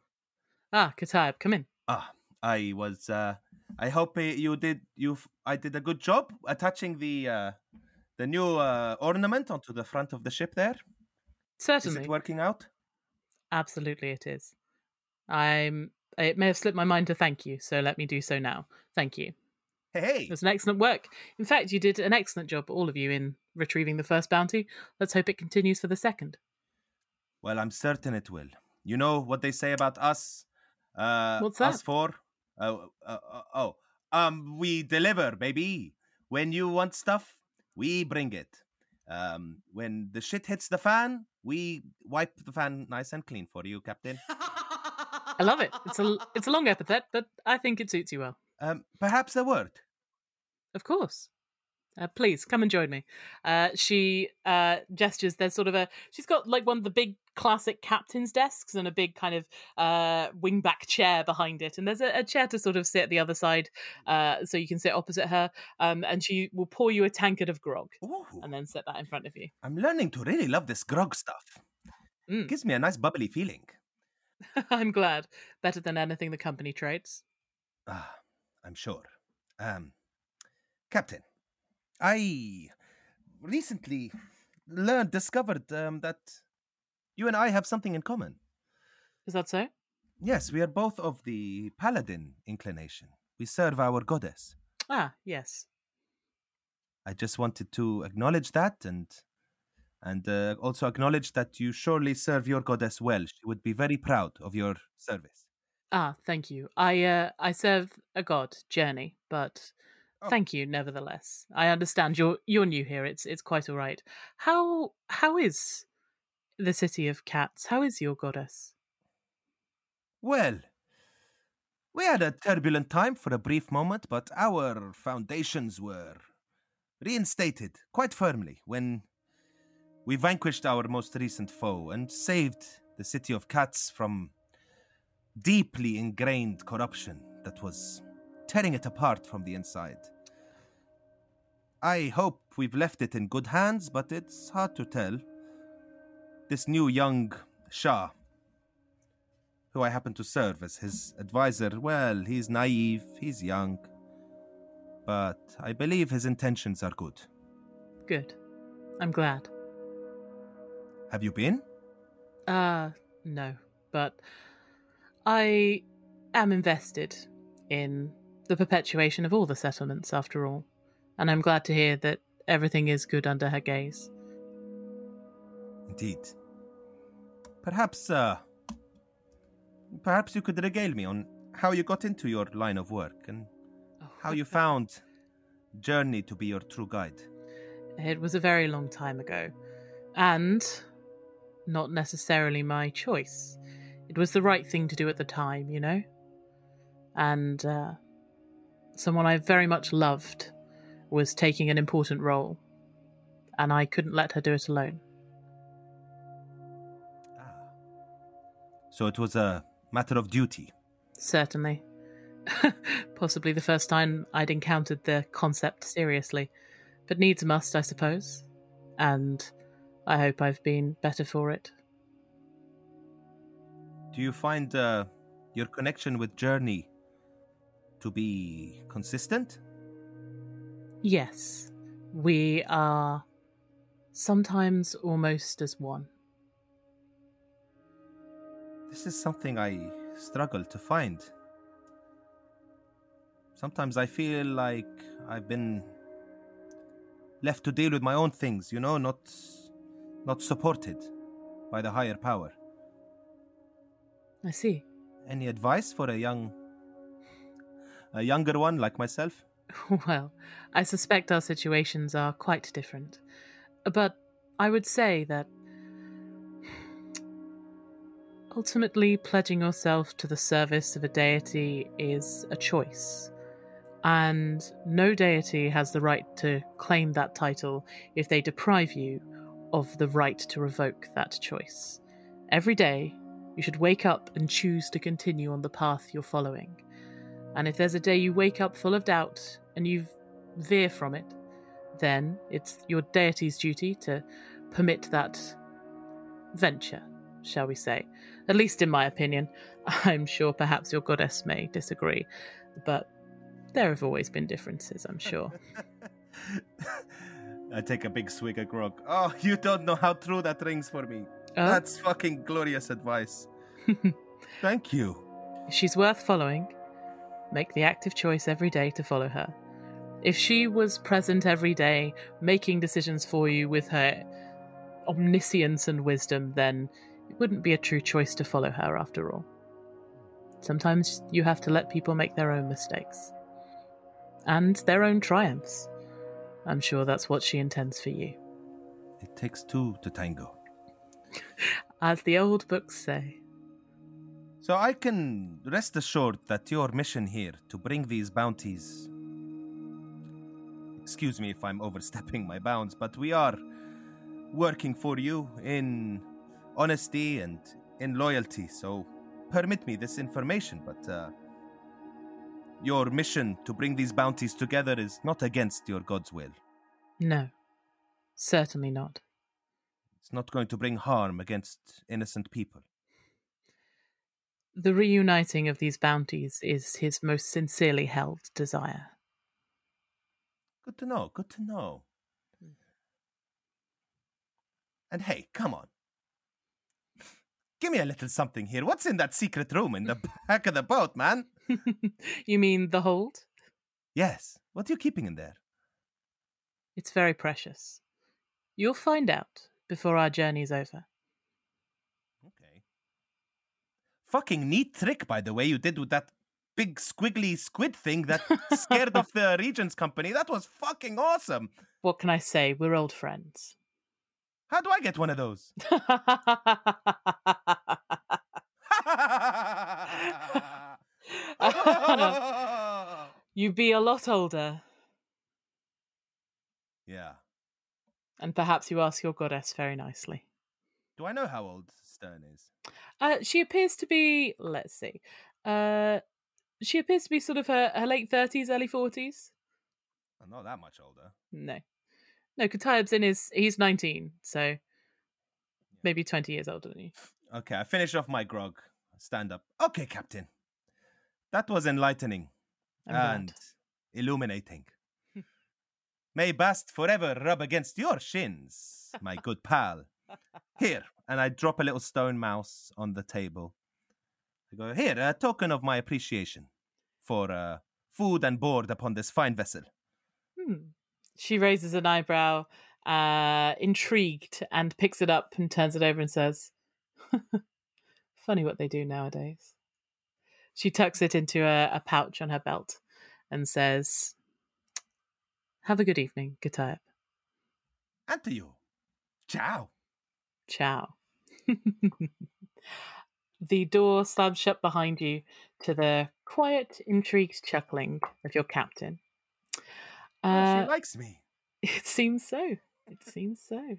Ah, Katayab, come in. Ah, I was. uh I hope you did. You, I did a good job attaching the uh the new uh, ornament onto the front of the ship. There is Certainly. it working out? Absolutely, it is. I'm. It may have slipped my mind to thank you, so let me do so now. Thank you. Hey, was an excellent work. In fact, you did an excellent job, all of you, in retrieving the first bounty. Let's hope it continues for the second. Well, I'm certain it will. You know what they say about us? Uh, What's Us that? four? Oh, uh, uh, oh, um, we deliver, baby. When you want stuff, we bring it. Um, when the shit hits the fan, we wipe the fan nice and clean for you, Captain. I love it. It's a it's a long epithet, but I think it suits you well. Um, perhaps a word. Of course. Uh, please come and join me. Uh, she uh, gestures. There's sort of a. She's got like one of the big classic captain's desks and a big kind of uh, wingback chair behind it. And there's a, a chair to sort of sit at the other side, uh, so you can sit opposite her. Um, and she will pour you a tankard of grog Ooh, and then set that in front of you. I'm learning to really love this grog stuff. Mm. Gives me a nice bubbly feeling. [LAUGHS] I'm glad. Better than anything the company trades. Ah, I'm sure. Um, Captain, I recently learned, discovered um, that you and I have something in common. Is that so? Yes, we are both of the paladin inclination. We serve our goddess. Ah, yes. I just wanted to acknowledge that and and uh, also acknowledge that you surely serve your goddess well. She would be very proud of your service. Ah, thank you. I uh, I serve a god, Journey, but Oh. thank you nevertheless. I understand you're you're new here. It's it's quite all right. How how is the city of cats? How is your goddess? Well, we had a turbulent time for a brief moment, but our foundations were reinstated quite firmly when we vanquished our most recent foe and saved the city of cats from deeply ingrained corruption that was tearing it apart from the inside. I hope we've left it in good hands, but it's hard to tell. this new young Shah, who I happen to serve as his advisor, well, he's naive, he's young, but I believe his intentions are good. Good. I'm glad. Have you been? Uh, no, but I am invested in the perpetuation of all the settlements, after all, and I'm glad to hear that everything is good under her gaze. Indeed. Perhaps, uh, perhaps you could regale me on how you got into your line of work and how you found Journey to be your true guide. It was a very long time ago, and not necessarily my choice. It was the right thing to do at the time, you know? And uh, someone I very much loved was taking an important role, and I couldn't let her do it alone. So it was a matter of duty. Certainly. [LAUGHS] Possibly the first time I'd encountered the concept seriously. But needs must, I suppose. And I hope I've been better for it. Do you find uh, your connection with Journey to be consistent? Yes. We are sometimes almost as one. This is something I struggle to find. Sometimes I feel like I've been left to deal with my own things, you know, not not supported by the higher power. I see. Any advice for a young a younger one like myself? [LAUGHS] Well, I suspect our situations are quite different. But I would say that [SIGHS] ultimately pledging yourself to the service of a deity is a choice. And no deity has the right to claim that title if they deprive you of the right to revoke that choice. Every day, you should wake up and choose to continue on the path you're following. And if there's a day you wake up full of doubt and you veer from it, then it's your deity's duty to permit that venture, shall we say. At least in my opinion. [LAUGHS] I'm sure perhaps your goddess may disagree, but there have always been differences, I'm sure. [LAUGHS] I take a big swig of grog. Oh, you don't know how true that rings for me. Oh? That's fucking glorious advice. [LAUGHS] Thank you. If she's worth following, make the active choice every day to follow her. If she was present every day, making decisions for you with her omniscience and wisdom, then it wouldn't be a true choice to follow her after all. Sometimes you have to let people make their own mistakes and their own triumphs. I'm sure that's what she intends for you. It takes two to tango. [LAUGHS] As the old books say. So I can rest assured that your mission here to bring these bounties. Excuse me if I'm overstepping my bounds, but we are working for you in honesty and in loyalty. So permit me this information, but uh, your mission to bring these bounties together is not against your God's will. No, certainly not. It's not going to bring harm against innocent people. The reuniting of these bounties is his most sincerely held desire. Good to know, good to know. Hmm. And hey, come on. Give me a little something here. What's in that secret room in the [LAUGHS] back of the boat, man? you mean the hold? Yes. What are you keeping in there? It's very precious. You'll find out before our journey's over. Okay. Fucking neat trick, by the way, you did with that big squiggly squid thing that scared off [LAUGHS] the Regent's company. That was fucking awesome. What can I say? We're old friends. How do I get one of those? [LAUGHS] [LAUGHS] You'd be a lot older. Yeah. And perhaps you ask your goddess very nicely. Do I know how old Stern is? Uh, she appears to be, let's see, uh, she appears to be sort of her, her late 30s, early 40s. I'm not that much older. No. No, Katayab's in his, he's 19, so. Yeah. maybe 20 years older than you. Okay, I finish off my grog. Stand up. Okay, Captain. That was enlightening I'm glad. and illuminating. May Bast forever rub against your shins, my good pal. Here, and I drop a little stone mouse on the table. I go, here, a token of my appreciation for uh, food and board upon this fine vessel. Hmm. She raises an eyebrow, uh, intrigued, and picks it up and turns it over and says, [LAUGHS] Funny what they do nowadays. She tucks it into a, a pouch on her belt and says, Have a good evening, Gatayev. And to you. Ciao. Ciao. [LAUGHS] the door slams shut behind you to the quiet, intrigued chuckling of your captain. Oh, Uh, she likes me. [LAUGHS] it seems so. It seems so.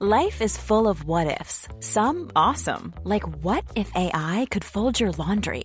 Life is full of what ifs. Some awesome, like what if AI could fold your laundry?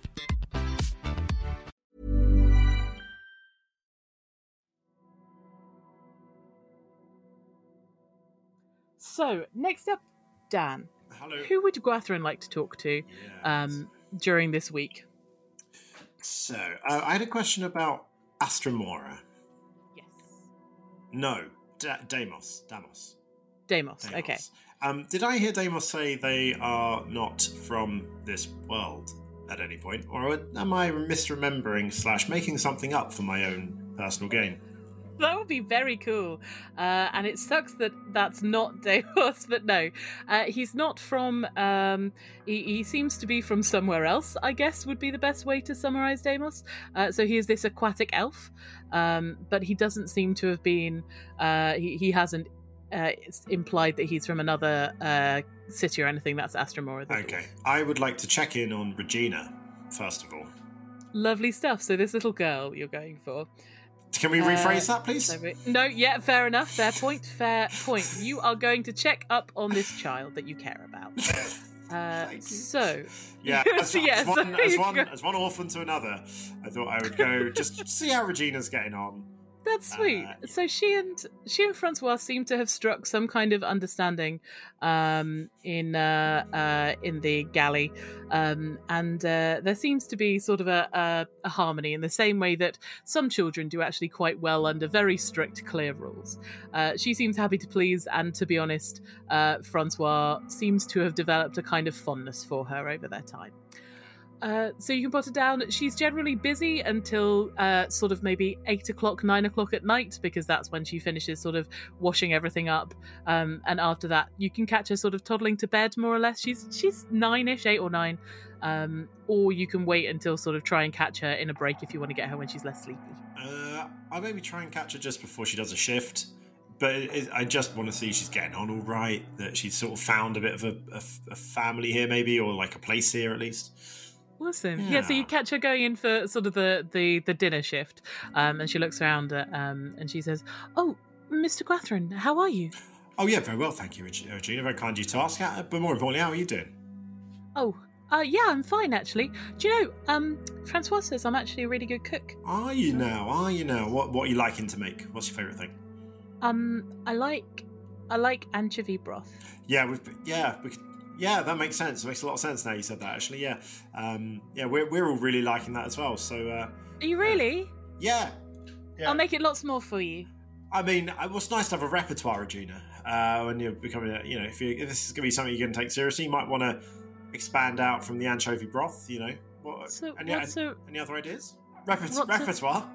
So, next up, Dan. Hello. Who would Gwathrin like to talk to um, during this week? So, uh, I had a question about Astramora. Yes. No, da- Damos. Damos. Deimos. Deimos. Okay. Um, did I hear Deimos say they are not from this world at any point, or am I misremembering slash making something up for my own personal gain? That would be very cool. Uh, and it sucks that that's not [LAUGHS] Deimos, but no. Uh, he's not from. Um, he, he seems to be from somewhere else, I guess, would be the best way to summarize Deimos. Uh, so he is this aquatic elf, um, but he doesn't seem to have been. Uh, he, he hasn't. Uh, implied that he's from another uh, city or anything. That's Astramora. the Okay, I would like to check in on Regina first of all. Lovely stuff. So this little girl you're going for. Can we Uh, rephrase that, please? No, yeah, fair enough. Fair point. Fair point. You are going to check up on this child that you care about. [LAUGHS] Uh, so, Yeah, [LAUGHS] as, So, yeah, as, so one, as, one, as one orphan to another, I thought I would go just [LAUGHS] see how Regina's getting on. That's sweet. Uh, so she and she and Francois seem to have struck some kind of understanding um, in uh, uh, in the galley, um, and uh, there seems to be sort of a, a, a harmony in the same way that some children do actually quite well under very strict, clear rules. Uh, she seems happy to please, and to be honest, uh, Francois seems to have developed a kind of fondness for her over their time. Uh, so you can put her down. She's generally busy until uh, sort of maybe eight o'clock, nine o'clock at night, because that's when she finishes sort of washing everything up. Um, and after that, you can catch her sort of toddling to bed, more or less. She's she's nine-ish, eight or nine. Um, or you can wait until sort of try and catch her in a break if you want to get her when she's less sleepy. Uh, I'll maybe try and catch her just before she does a shift. But it- I just want to see she's getting on all right, that she's sort of found a bit of a, a, a family here, maybe, or like a place here at least. Awesome. Yeah. so you catch her going in for sort of the the, the dinner shift, um, and she looks around uh, um, and she says, "Oh, Mr. Gwathrin, how are you?" Oh, yeah, very well, thank you, Regina. Very kind of you to ask. But more importantly, how are you doing? Oh, Uh, yeah, I'm fine actually. Do you know, um, Francois says I'm actually a really good cook. Are you now? Are you now? What What are you liking to make? What's your favourite thing? Um, I like, I like anchovy broth. Yeah, we've yeah we, could- yeah that makes sense. It makes a lot of sense now you said that. Actually, yeah, um, yeah, we're we're all really liking that as well. So uh, Are you really? yeah, yeah. I'll make it lots more for you. I mean, uh, what's nice to have a repertoire, Regina, uh, when you're becoming, a, you know, if, you, if this is going to be something you're going to take seriously, you might want to expand out from the anchovy broth. You know, what, So any, what's a any other ideas? Reper- What's a- repertoire.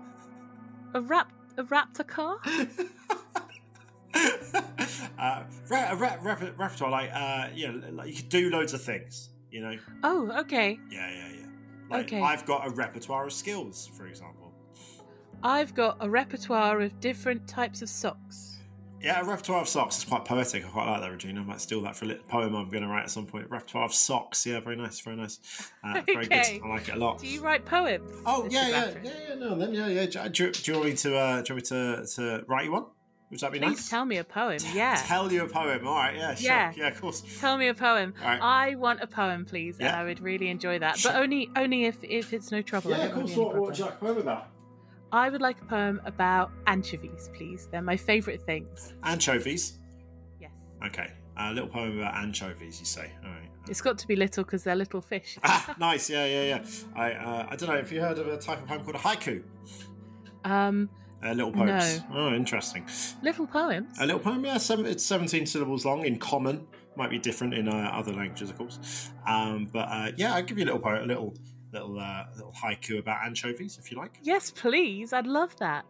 a rap a raptor car? [LAUGHS] [LAUGHS] uh, re- a re- repertoire, like, uh, you know, like you could do loads of things. You know, oh, okay. yeah, yeah, yeah. Like, Okay. I've got a repertoire of skills, for example. I've got a repertoire of different types of socks. Yeah, a repertoire of socks is quite poetic. I quite like that, Regina. I might steal that for a little poem I'm going to write at some point. Repertoire of socks. Yeah, very nice, very nice. Uh, very good. I like it a lot. Do you write poems? Oh yeah, yeah, yeah, yeah. No, then yeah, yeah. Do, do, do you want me to? Uh, do you want me to, to write you one? Would that be Please nice? tell me a poem. Yeah. Tell you a poem. All right. Yeah. Sure. Yeah. Yeah. Of course. Tell me a poem. Right. I want a poem, please, and Yeah. I would really enjoy that. Sure. But only only if if it's no trouble. I don't want any problem. you like a poem about? I would like a poem about anchovies, please. They're my favourite things. Anchovies. Yes. Okay. A little poem about anchovies. You say. All right. It's got to be little because they're little fish. [LAUGHS] Ah, nice. Yeah, yeah, yeah. I uh, I don't know if you heard of a type of poem called a haiku. Um, Uh, little poems. No. Oh, interesting. little poems. A little poem, yeah. Seven, it's 17 syllables long in common. Might be different in uh, other languages, of course. Um, but uh, yeah, I'll give you a little poem, a little little uh, little haiku about anchovies, if you like. Yes, please. I'd love that.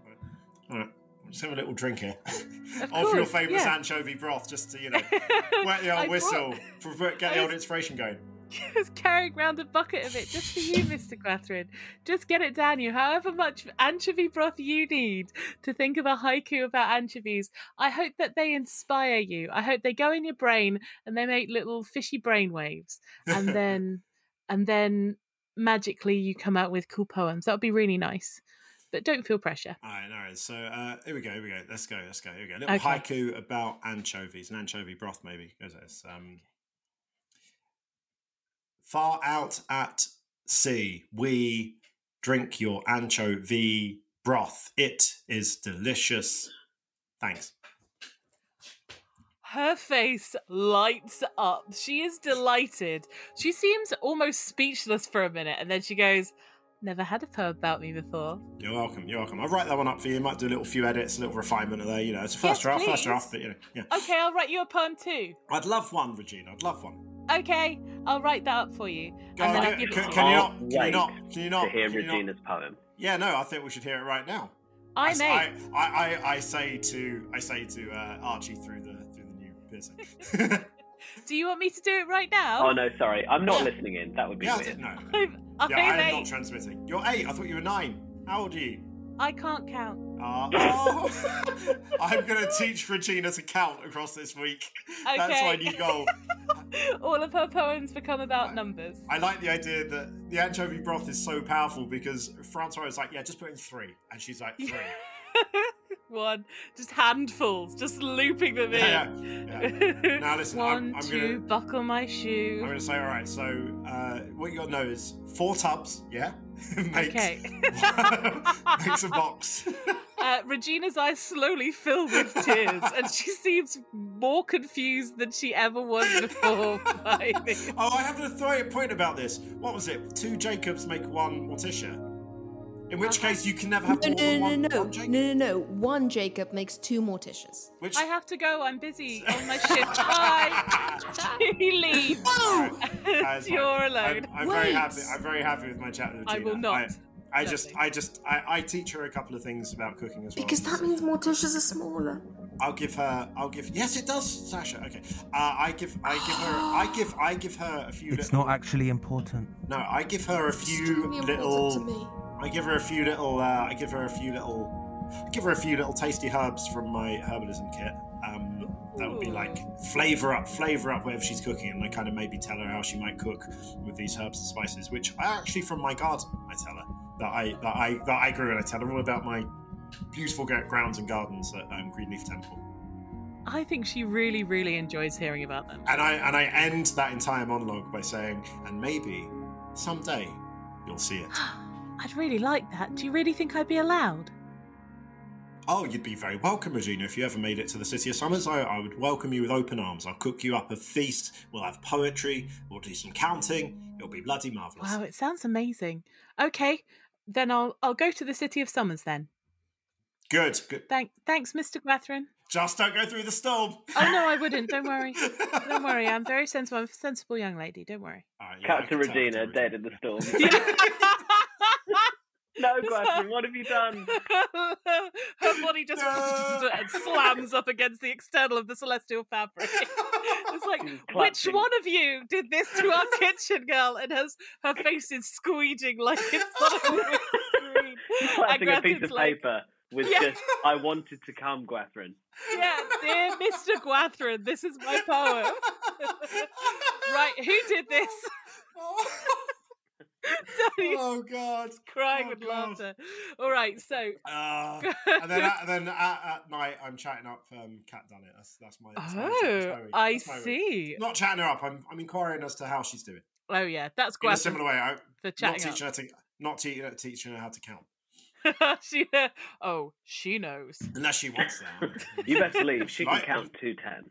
All right. Let's have a little drink here. Of [LAUGHS] Of your course, famous yeah. anchovy broth, just to, you know, [LAUGHS] wet the old whistle, brought- get the old inspiration going. Just [LAUGHS] carrying around a bucket of it just for you, Mr. Gwathrin. Just get it down you. However much anchovy broth you need to think of a haiku about anchovies. I hope that they inspire you. I hope they go in your brain and they make little fishy brain waves. And then [LAUGHS] and then magically you come out with cool poems. That would be really nice. But don't feel pressure. All right, all right. So uh, here we go. Here we go. Let's go. Let's go. Here we go. A little Okay. haiku about anchovies, an anchovy broth, maybe. Um, Far out at sea, we drink your anchovy broth. It is delicious. Thanks. Her face lights up. She is delighted. She seems almost speechless for a minute and then she goes, Never had a poem about me before. You're welcome. You're welcome. I'll write that one up for you. Might do a little few edits, a little refinement of there. You know, it's a first Yes, draft, first please. draft, but you know, yeah. Okay, I'll write you a poem too. I'd love one, Regina. I'd love one. Okay, I'll write that up for you. And on, then can- I'll give it to can you. you Can't can you not- can you not- to hear can you not- Regina's poem. Yeah, no, I think we should hear it right now. I s- may. I, I, I, I say to I say to uh, Archie through the through the new piercing. [LAUGHS] Do you want me to do it right now? Oh no, sorry, I'm not listening in. That would be yeah, I weird. didn't know. I'm, [LAUGHS] I'm Yeah, I am eight. not transmitting. You're eight. I thought you were nine. How old are you? I can't count. Uh, oh, [LAUGHS] I'm going to teach Regina to count across this week. That's my new goal. [LAUGHS] All of her poems become about numbers. I like the idea that the anchovy broth is so powerful because Francois is like, yeah, just put in three. And she's like, [LAUGHS] three. [LAUGHS] One, just handfuls, just looping them in. Yeah, yeah. Now listen, I'm- One, I'm two, gonna- buckle my shoe. I'm going to say, all right, so uh, what you got to know is four tubs, yeah? [LAUGHS] makes, Okay. [LAUGHS] makes a box. Uh, Regina's eyes slowly fill with tears, and she seems more confused than she ever was before. Oh, I have a point about this. What was it? Two Jacobs make one Morticia. In which case, you can never have No, more no, than no, one, no, no, one Jacob. no, no, no. One Jacob makes two Morticias. Which I have to go. I'm busy [LAUGHS] on my shift. Bye. [LAUGHS] [LAUGHS] She leaves. That's fine. You're alone. I'm, I'm very happy. I'm very happy with my chat with I will not. I, I just, I just, I, I teach her a couple of things about cooking as well. Because that means Morticias are smaller. I'll give her. I'll give. Yes, it does, Sasha. Okay. Uh, I give. I give her. I [GASPS] give. I give her a few. It's little, not actually important. No, I give her a few Extremely important little. I give her a few little. Uh, I give her a few little. I give her a few little tasty herbs from my herbalism kit. Um, that would be like flavor up, flavor up whatever she's cooking, and I kind of maybe tell her how she might cook with these herbs and spices, which I actually from my garden. I tell her that I that I that I grew, and I tell her all about my beautiful grounds and gardens at um, Greenleaf Temple. I think she really, really enjoys hearing about them. And I and I end that entire monologue by saying, and maybe someday you'll see it. [GASPS] [LAUGHS] I'd really like that. Do you really think I'd be allowed? Oh, you'd be very welcome, Regina, if you ever made it to the City of Summers. I, I would welcome you with open arms. I'll cook you up a feast. We'll have poetry. We'll do some counting. It'll be bloody marvellous. Wow, it sounds amazing. Okay, then I'll I'll go to the City of Summers then. Good, good. Thank, thanks, Mr. Gwathrin. Just don't go through the storm. Oh no, I wouldn't. Don't worry. [LAUGHS] Don't worry. I'm very sensible. I'm a sensible young lady. Don't worry. Captain Regina dead in the storm. [LAUGHS] [LAUGHS] no, Gwathrin, what have you done? [LAUGHS] Her body just [LAUGHS] and slams up against the external of the celestial fabric. [LAUGHS] It's like, mm, which one of you did this to our kitchen girl? And has her face is squeeging like it's not a screen. Clapping a piece of like, paper with Yeah. just, I wanted to come, Gwathrin. Yeah, dear Mr. Gwathrin, this is my poem. right, who did this? [LAUGHS] Danny's oh God! crying Oh, with God. laughter. All right, so Uh, [LAUGHS] and then, at, then at, at night, I'm chatting up um, Cat Dunnet. That's that's my. That's my, that's Oh, my. I That's my week. see. Not chatting her up. I'm, I'm inquiring as to how she's doing. Oh yeah, that's In a similar way, I, for not chatting teaching her to not te- teaching her how to count up. [LAUGHS] she, oh, she knows. unless she wants that. You better leave. she can count to ten.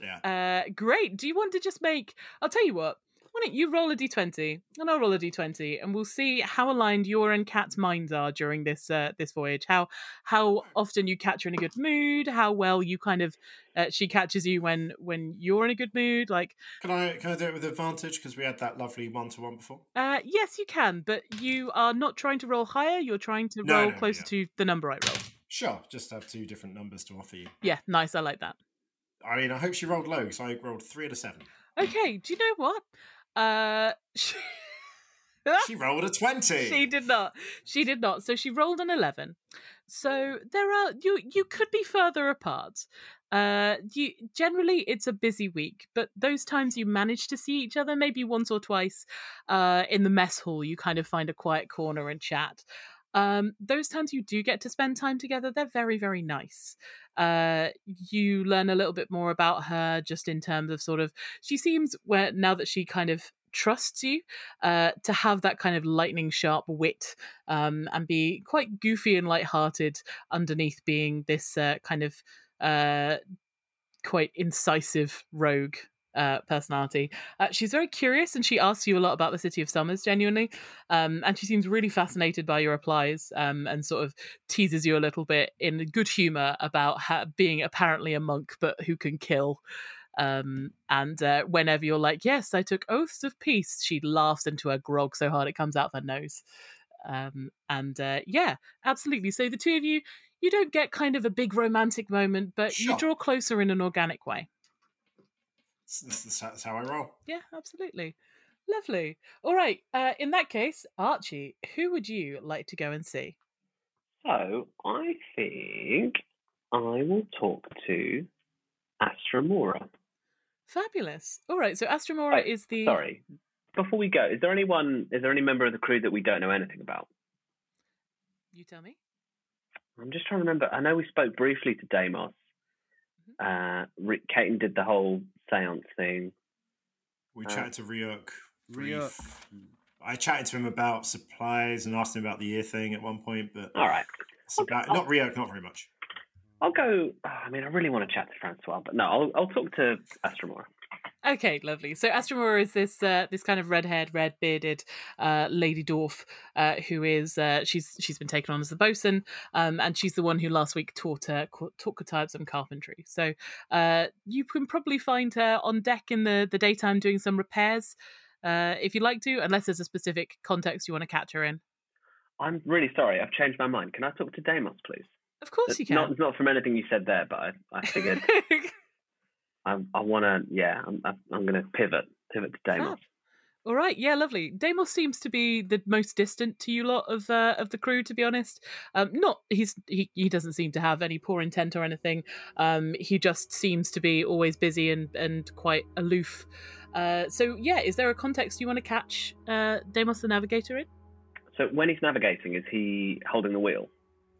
yeah. Uh, great. Do you want to just make? I'll tell you what. Why don't you roll a d20 and I'll roll a d20 and we'll see how aligned your and Kat's minds are during this uh, this voyage. How how often you catch her in a good mood. How well you kind of uh, she catches you when when you're in a good mood. Like Can I can I do it with advantage because we had that lovely one to one before? uh, yes, you can, but you are not trying to roll higher. You're trying to No, roll no, closer yeah. to the number I roll. Sure, just have two different numbers to offer you. Yeah, nice. I like that. I mean, I hope she rolled low because I rolled three out of seven. Okay, do you know what? Uh, [LAUGHS] she, She rolled a twenty. she did not. She did not. So she rolled an eleven. So there are you. You could be further apart. Uh, you generally it's a busy week, but those times you manage to see each other, maybe once or twice, uh, in the mess hall, you kind of find a quiet corner and chat. Um, those times you do get to spend time together, they're very, very nice. Uh, you learn a little bit more about her just in terms of sort of, she seems where now that she kind of trusts you uh, to have that kind of lightning sharp wit um, and be quite goofy and lighthearted underneath being this uh, kind of uh, quite incisive rogue uh, personality. Uh, she's very curious and she asks you a lot about the city of Summers, genuinely. Um, and she seems really fascinated by your replies um, and sort of teases you a little bit in good humor about ha- being apparently a monk but who can kill. Um, and uh, whenever you're like, yes, I took oaths of peace, she laughs into her grog so hard it comes out of her nose. Um, and uh, yeah, absolutely. So the two of you, you don't get kind of a big romantic moment, but you draw closer in an organic way. That's, that's- that's how I roll. Yeah, absolutely. Lovely. All right. Uh, in that case, Archie, who would you like to go and see? So I think I will talk to Astramora. Fabulous. All right. So Astramora Oh, is the. Sorry. Before we go, is there anyone? Is there any member of the crew that we don't know anything about? You tell me. I'm just trying to remember. I know we spoke briefly to Deimos. Uh, Rick, Caton did the whole seance thing. We Uh, chatted to Ryuk. Ryuk. I chatted to him about supplies and asked him about the year thing at one point, but All right. that's about, not Ryuk, not very much. I'll go. oh, I mean, I really want to chat to Francois, but no, I'll, I'll talk to Astramora. Okay, lovely. So Astramora is this uh, this kind of red-haired, red-bearded uh, lady dwarf uh, who is uh, she's she's been taken on as the bosun, um, and she's the one who last week taught her taught Katayab some carpentry. So uh, you can probably find her on deck in the the daytime doing some repairs, uh, if you'd like to, unless there's a specific context you want to catch her in. I'm really sorry. I've changed my mind. Can I talk to Deimos, please? Of course you can. Not not from anything you said there, but I, I figured [LAUGHS] I, I want to. Yeah, I'm, I'm going to pivot pivot to Deimos. Fab. All right, yeah, lovely. Deimos seems to be the most distant to you lot of uh, of the crew, to be honest. Um, not he's he, he doesn't seem to have any poor intent or anything. Um, he just seems to be always busy and and quite aloof. Uh, so yeah, is there a context you want to catch uh, Deimos the Navigator in? So when he's navigating, is he holding the wheel?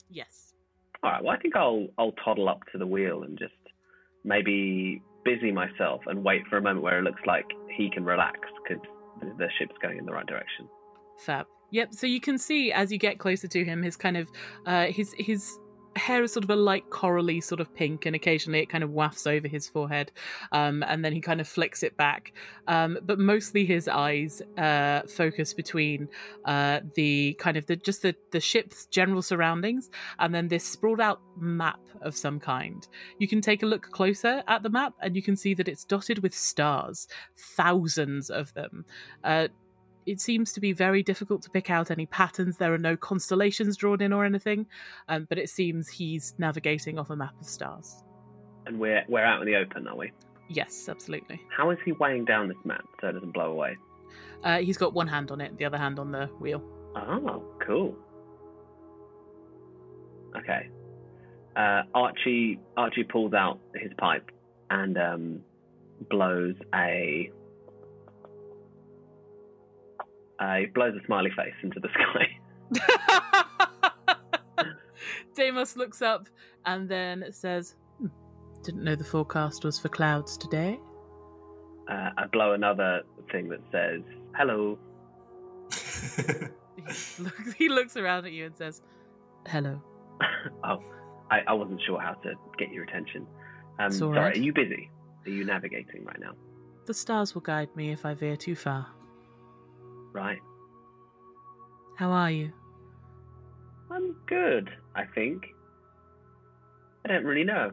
Yes. All right. Well, I think I'll I'll toddle up to the wheel and just maybe busy myself and wait for a moment where it looks like he can relax because the, ship's going in the right direction. Fab. Yep. So you can see as you get closer to him, his kind of uh, his his hair is sort of a light corally sort of pink, and occasionally it kind of wafts over his forehead, um, and then he kind of flicks it back. Um, but mostly his eyes uh, focus between uh, the kind of the just the the ship's general surroundings, and then this sprawled out map of some kind. You can take a look closer at the map, and you can see that it's dotted with stars, thousands of them. Uh, it seems to be very difficult to pick out any patterns. There are no constellations drawn in or anything, um, but it seems he's navigating off a map of stars. And we're we're out in the open, are we? Yes, absolutely. How is he weighing down this map so it doesn't blow away? Uh, he's got one hand on it, the other hand on the wheel. Oh, cool. Okay. Uh, Archie Archie pulls out his pipe and um, blows a uh, he blows a smiley face into the [LAUGHS] sky. [LAUGHS] Deimos looks up and then says, hmm, "Didn't know the forecast was for clouds today." Uh, I blow another thing that says "Hello." [LAUGHS] he, looks, he looks around at you and says, "Hello." oh, I, I wasn't sure how to get your attention. Um, sorry, right. are you busy? Are you navigating right now? The stars will guide me if I veer too far. Right. How are you? I'm good, I think. I don't really know.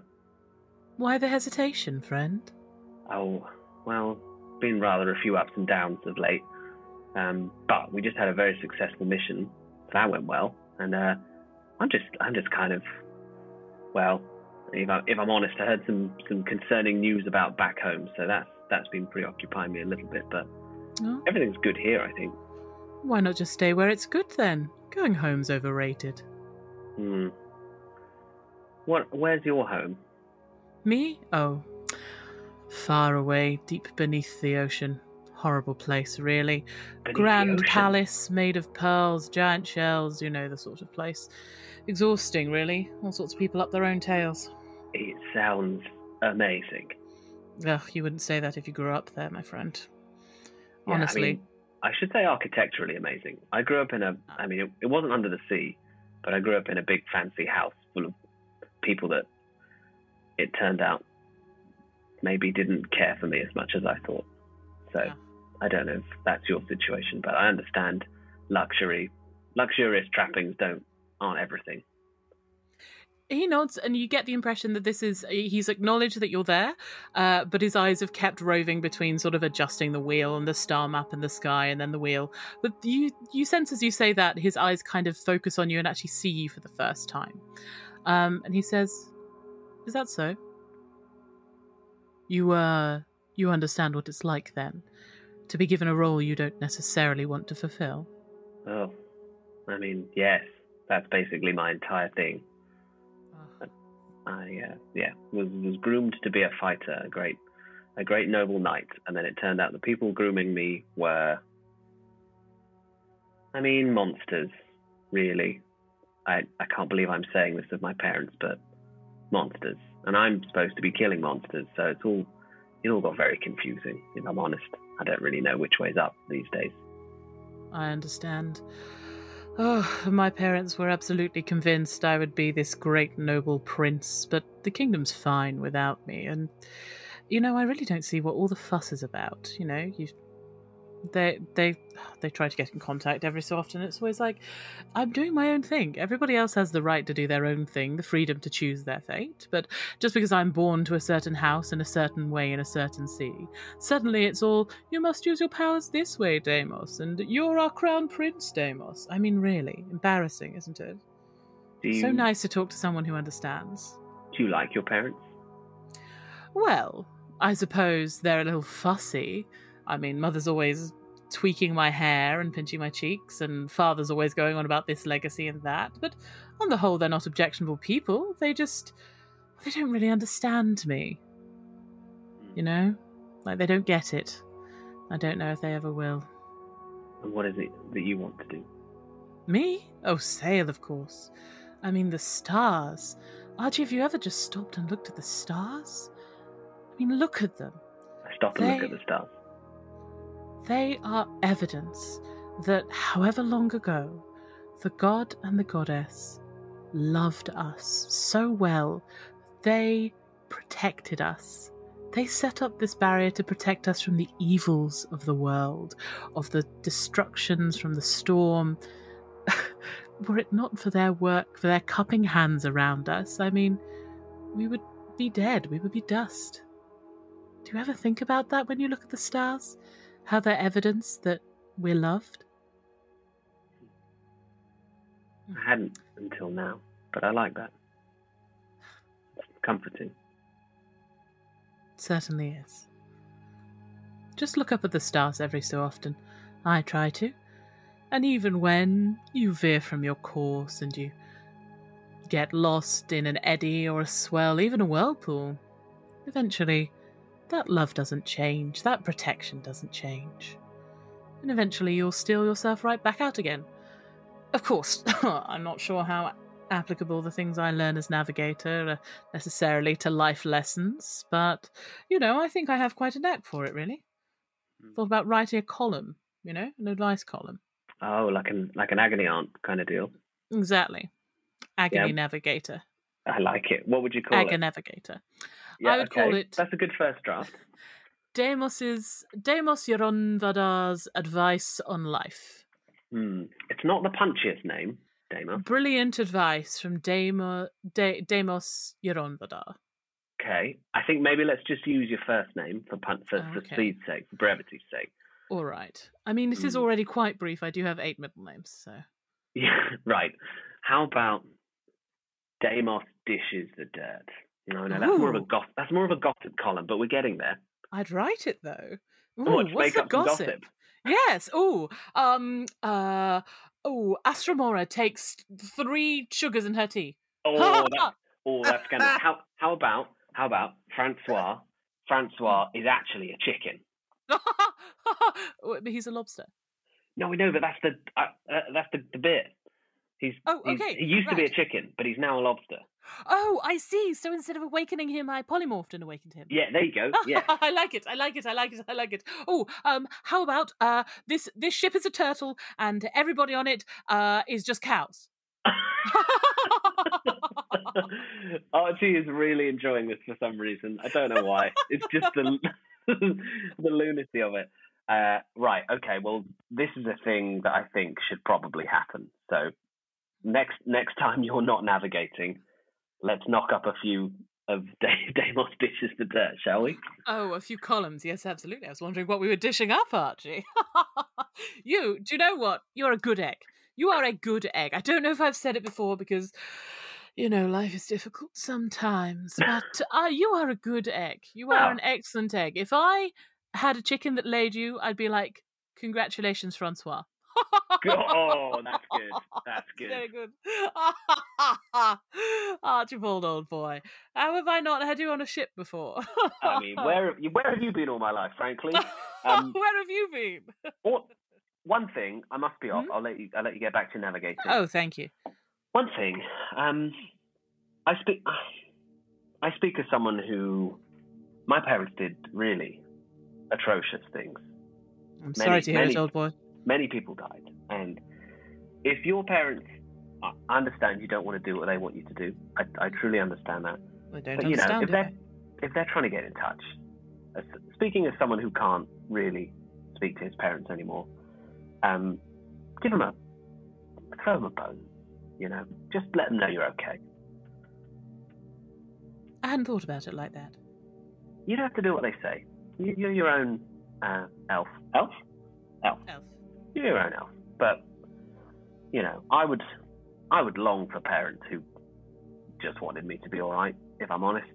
Why the hesitation, friend? Oh, well, been rather a few ups and downs of late. Um, but we just had a very successful mission. So that went well. And uh, I'm just, I'm just kind of, well, if, I, if I'm honest, I heard some, some concerning news about back home. So that's, that's been preoccupying me a little bit. But Oh, everything's good here, I think. why not just stay where it's good then? Going home's overrated. Hmm. What? Where's your home? Me? Oh. Far away, deep beneath the ocean. Horrible place, really. Beneath Grand palace made of pearls, giant shells, you know, the sort of place. Exhausting, really. All sorts of people up their own tails. It sounds amazing. Ugh, you wouldn't say that if you grew up there, my friend. Yeah, I Honestly. mean, I should say architecturally amazing. I grew up in a, ah. I mean, it, it wasn't under the sea, but I grew up in a big fancy house full of people that it turned out maybe didn't care for me as much as I thought. So Yeah. I don't know if that's your situation, but I understand luxury, luxurious trappings don't aren't everything. He nods and you get the impression that this is he's acknowledged that you're there uh, but his eyes have kept roving between sort of adjusting the wheel and the star map and the sky and then the wheel. But you you sense as you say that his eyes kind of focus on you and actually see you for the first time. Um, and he says is that so? You uh you understand what it's like then to be given a role you don't necessarily want to fulfill? Oh, I mean, yes, that's basically my entire thing. I uh, yeah was was groomed to be a fighter, a great a great noble knight, and then it turned out the people grooming me were, I mean, monsters. Really, I I can't believe I'm saying this of my parents, but monsters, and I'm supposed to be killing monsters, so it's all it all got very confusing. If I'm honest, I don't really know which way's up these days. I understand. Oh, my parents were absolutely convinced I would be this great noble prince, but the kingdom's fine without me, and you know, I really don't see what all the fuss is about. You know, you they they they try to get in contact every so often. It's always like, I'm doing my own thing. Everybody else has the right to do their own thing, the freedom to choose their fate. But just because I'm born to a certain house in a certain way in a certain sea, suddenly it's all you must use your powers this way, Deimos, and you're our crown prince, Deimos. I mean, really embarrassing, isn't it? You So nice to talk to someone who understands. do you like your parents? Well, I suppose they're a little fussy. I mean, mother's always tweaking my hair and pinching my cheeks, and father's always going on about this legacy and that. But on the whole, they're not objectionable people. They just. they don't really understand me. You hmm. know? Like, they don't get it. I don't know if they ever will. And what is it that you want to do? Me? Oh, sail, of course. I mean, the stars. Archie, have you ever just stopped and looked at the stars? I mean, look at them. I stop and look at the stars. They are evidence that, however long ago, the god and the goddess loved us so well, they protected us. They set up this barrier to protect us from the evils of the world, of the destructions from the storm. [LAUGHS] Were it not for their work, for their cupping hands around us, I mean, we would be dead, we would be dust. Do you ever think about that when you look at the stars? How they're evidence that we're loved? I hadn't until now, but I like that. It's comforting. Certainly is. Just look up at the stars every so often. I try to. And even when you veer from your course and you get lost in an eddy or a swell, even a whirlpool, eventually that love doesn't change, that protection doesn't change. And eventually you'll steal yourself right back out again. Of course, [LAUGHS] I'm not sure how applicable the things I learn as navigator are necessarily to life lessons, but you know, I think I have quite a knack for it, really. Hmm. Thought about writing a column, you know, an advice column. Oh, like an like an agony aunt kind of deal. Exactly. Agony Yeah. navigator. I like it. What would you call it? Aganavigator. Yeah, I would call it- That's a good first draft. Deimos's Deimos Yoronvadar's advice on life. Hmm. It's not the punchiest name, Dama. Brilliant advice from Demo, De, Deimos Yoronvadar. Okay. I think maybe let's just use your first name for pun- for, for Okay. speed's sake, for brevity's sake. All right. I mean, this is Mm. already quite brief. I do have eight middle names, so. [LAUGHS] Yeah, right. How about Damos dishes the dirt? No, no, that's more of a Ooh. goth. That's more of a gossip column, but we're getting there. I'd write it though. Ooh, What, what's the gossip? gossip? Yes. Oh, um, uh, oh, Astramora takes three sugars in her tea. Oh, [LAUGHS] that's oh, that's gonna. How how about how about Francois? Francois is actually a chicken. Oh, [LAUGHS] but He's a lobster. No, we know, but that's the uh, uh, that's the, the bit. He's, Oh, he's- okay, he used to be a chicken, but he's now a lobster. Oh, I see. So instead of awakening him, I polymorphed and awakened him. Yeah, there you go. [LAUGHS] Yeah. I like it. I like it. I like it. I like it. Oh, um, how about uh, this this ship is a turtle and everybody on it uh is just cows. [LAUGHS] Archie is really enjoying this for some reason. I don't know why. It's just the [LAUGHS] the lunacy of it. Uh, right. Okay. Well, this is a thing that I think should probably happen. So next next time you're not navigating, let's knock up a few of [LAUGHS] Da- Damos dishes to dirt, shall we? Oh, a few columns. Yes, absolutely. I was wondering what we were dishing up, Archie. [LAUGHS] you, do you know what? You're a good egg. You are a good egg. I don't know if I've said it before because, you know, life is difficult sometimes, [LAUGHS] but uh, you are a good egg. You are Oh. an excellent egg. If I had a chicken that laid you, I'd be like, congratulations, Francois. [LAUGHS] oh, that's good. That's good. Very good. [LAUGHS] Archibald, old boy. How have I not had you on a ship before? I mean, where have you, where have you been all my life, frankly? [LAUGHS] Um, Where have you been? or, one thing I must be off. I'll let you. I'll let you get back to navigating. Oh, thank you. One thing, um, I speak. I speak as someone who, my parents did really atrocious things. I'm sorry to hear many- it, old boy. Many people died, and if your parents, I I understand you don't want to do what they want you to do. I, I truly understand that. I don't But you know, understand if they're if they're trying to get in touch, as, speaking as someone who can't really speak to his parents anymore, um, give them a throw them a bone. You know, just let them know you're okay. I hadn't thought about it like that. You don't have to do what they say. You, you're your own uh, elf. Elf? Elf. Elf. Your own elf. But you know, I would, I would long for parents who just wanted me to be all right. If I'm honest,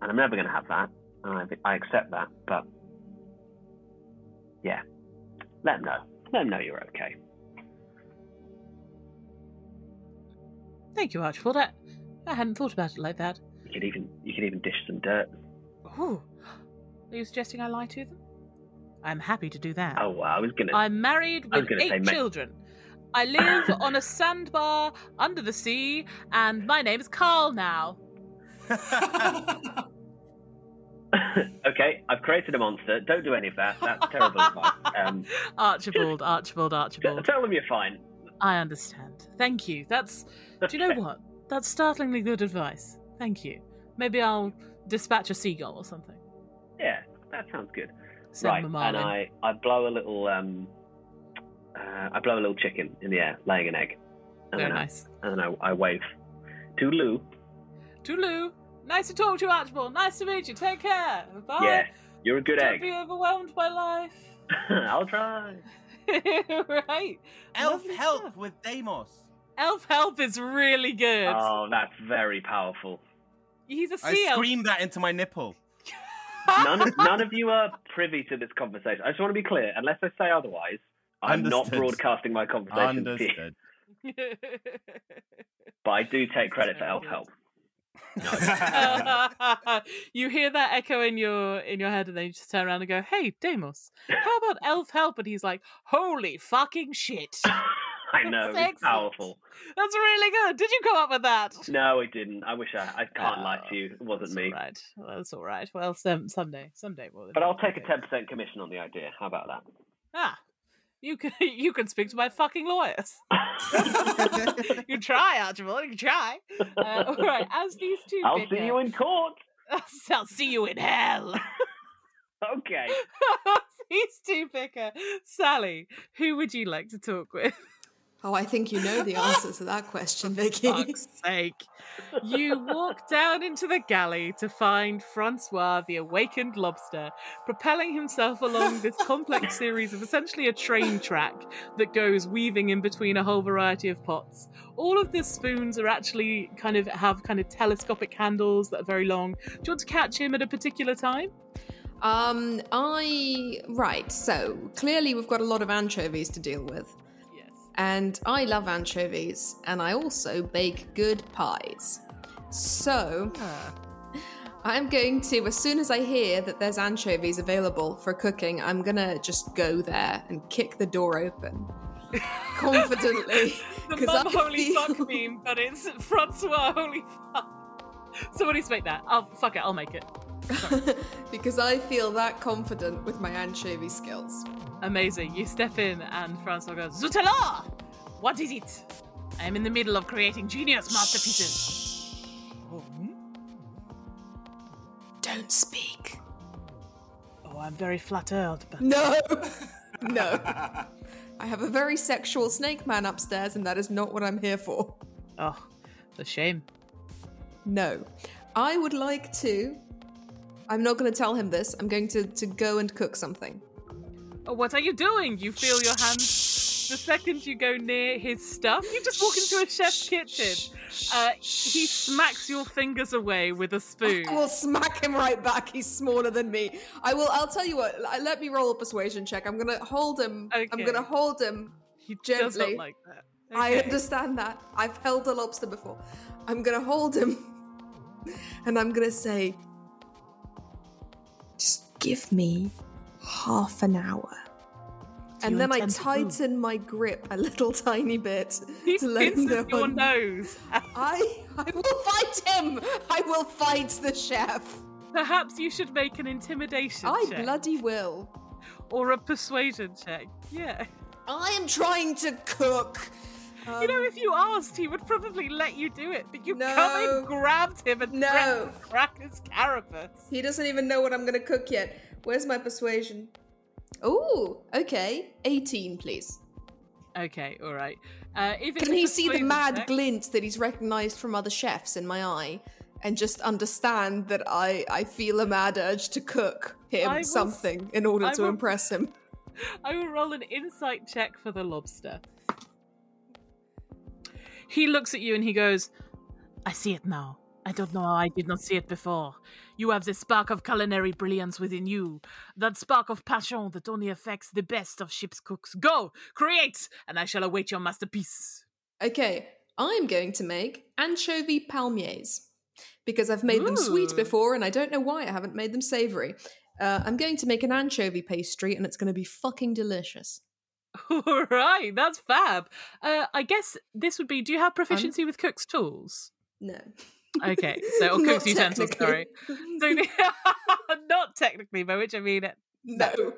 and I'm never going to have that. And I, I accept that. But yeah, let them know. Let them know you're okay. Thank you, Archibald. I, I hadn't thought about it like that. You could even, you could even dish some dirt. Ooh. Are you suggesting I lie to them? I'm happy to do that. Oh, well, I was gonna. I'm married with eight say ma- children. I live [LAUGHS] on a sandbar under the sea, and my name is Carl now. [LAUGHS] [LAUGHS] okay, I've created a monster. Don't do any of that. That's terrible advice. Um, Archibald, Archibald, Archibald. tell them you're fine. I understand. Thank you. That's. Do you know what? That's startlingly good advice. Thank you. Maybe I'll dispatch a seagull or something. Yeah, that sounds good. Send right, them a and. I, I blow a little um, uh, I blow a little chicken in the air, laying an egg, and Very then, nice. I, and then I, I wave to Lou. Toodaloo. Nice to talk to you, Archibald. Nice to meet you. Take care. Bye. Yeah, you're a good egg. Don't be overwhelmed by life. [LAUGHS] I'll try. [LAUGHS] right. Elf Lovely help stuff. with Deimos. Elf help is really good. Oh, that's very powerful. He's a sea elf. screamed that into my nipple. None of, none of you are privy to this conversation. I just want to be clear. Unless I say otherwise, I'm not broadcasting my conversation to you. But I do take credit for elf help. [LAUGHS] you hear that echo in your in your head, and then you just turn around and go, "Hey, Deimos, how about elf help?" And he's like, "Holy fucking shit! [LAUGHS] I know, That's it's powerful. That's really good. Did you come up with that?" No, I didn't. I wish I. I can't lie to you. It wasn't me. right. Well, that's all right. Well, some, someday, someday we'll. But I'll take a ten percent commission on the idea. How about that? Ah, you can [LAUGHS] you can speak to my fucking lawyers. [LAUGHS] [LAUGHS] you try, Archibald. You can try. Uh, all right. As these two, I'll see you in court. I'll see you in hell. Okay. these two bicker. Sally, who would you like to talk with? Oh, I think you know the answer to that question, [LAUGHS] Vicky. fuck's sake. You walk down into the galley to find Francois, the awakened lobster, propelling himself along this complex [LAUGHS] series of essentially a train track that goes weaving in between a whole variety of pots. All of the spoons are actually kind of have kind of telescopic handles that are very long. Do you want to catch him at a particular time? Um, I right. So clearly, we've got a lot of anchovies to deal with. And I love anchovies, and I also bake good pies. So ah. I'm going to, as soon as I hear that there's anchovies available for cooking, I'm gonna just go there and kick the door open [LAUGHS] confidently. the mum holy feel- fuck meme, but it's [LAUGHS] Francois holy fuck. Somebody just make that. I'll fuck it. I'll make it. [LAUGHS] because I feel that confident with my anchovy skills. Amazing. You step in and Francois goes, Zutela! What is it? I am in the middle of creating genius masterpieces. Oh, hmm? Don't speak. Oh, I'm very flattered, but No, [LAUGHS] no. I have a very sexual snake man upstairs, and that is not what I'm here for. oh, the shame. No. I would like to. I'm not going to tell him this. I'm going to, to go and cook something. Oh, what are you doing? You feel your hands. The second you go near his stuff, you just walk into a chef's kitchen. Uh, he smacks your fingers away with a spoon. I will smack him right back. He's smaller than me. I will. I'll tell you what. Let me roll a persuasion check. I'm gonna hold him. Okay. I'm gonna hold him He does not like that. I understand that. I've held a lobster before. I'm gonna hold him, and I'm gonna say, "Just give me half an hour." And then I intend move? tighten my grip a little [LAUGHS] tiny bit to let him know. pinces your I'm- nose. I I will fight him. I will fight the chef. Perhaps you should make an intimidation I check bloody will. or a persuasion check. Yeah. I am trying to cook. You know, if you asked, he would probably let you do it. But you come No. and grabbed him and No. crack his carapace. He doesn't even know what I'm gonna cook yet. Where's my persuasion? Oh, okay. 18, please. Okay, all right. Uh, if Can he see the mad check- glint that he's recognized from other chefs in my eye and just understand that I, I feel a mad urge to cook him will- something in order to impress him? [LAUGHS] I will roll an insight check for the lobster. He looks at you and he goes, I see it now. I don't know how I did not see it before. You have the spark of culinary brilliance within you, that spark of passion that only affects the best of ship's cooks. Go, create, and I shall await your masterpiece. Okay, I'm going to make anchovy palmiers because I've made them sweet before and I don't know why I haven't made them savory. Uh, I'm going to make an anchovy pastry and it's going to be fucking delicious. All [LAUGHS] right, that's fab. Uh, I guess this would be. Do you have proficiency with cook's tools? No. Okay, [LAUGHS] so or cook's utensils. Sorry, so, [LAUGHS] not technically, by which I mean No.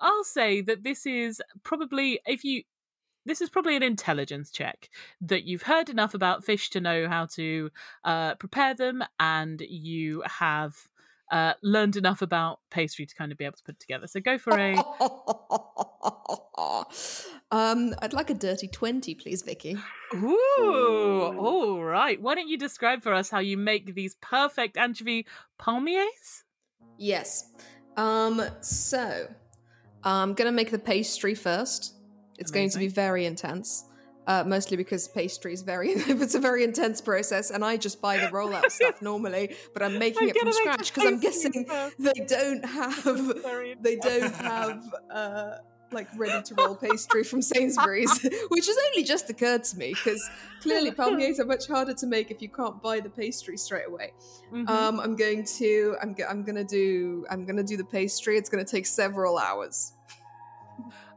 I'll say that this is probably if you this is probably an intelligence check that you've heard enough about fish to know how to uh, prepare them, and you have uh, learned enough about pastry to kind of be able to put it together. So go for a [LAUGHS] um, I'd like a dirty 20, please, Vicky. ooh, all right. Why don't you describe for us how you make these perfect anchovy palmiers? Yes. Um, so I'm gonna make the pastry first. It's going to be very intense. Uh, mostly because pastry is very [LAUGHS] it's a very intense process and I just buy the rollout stuff [LAUGHS] normally, but I'm making I'm it from gonna make the scratch because I'm guessing first. they don't have [LAUGHS] they don't have uh like ready to roll pastry from Sainsbury's, which has only just occurred to me because clearly palmiers are much harder to make if you can't buy the pastry straight away. Mhm. Um, I'm going to I'm go- I'm gonna do I'm gonna do the pastry. It's gonna take several hours.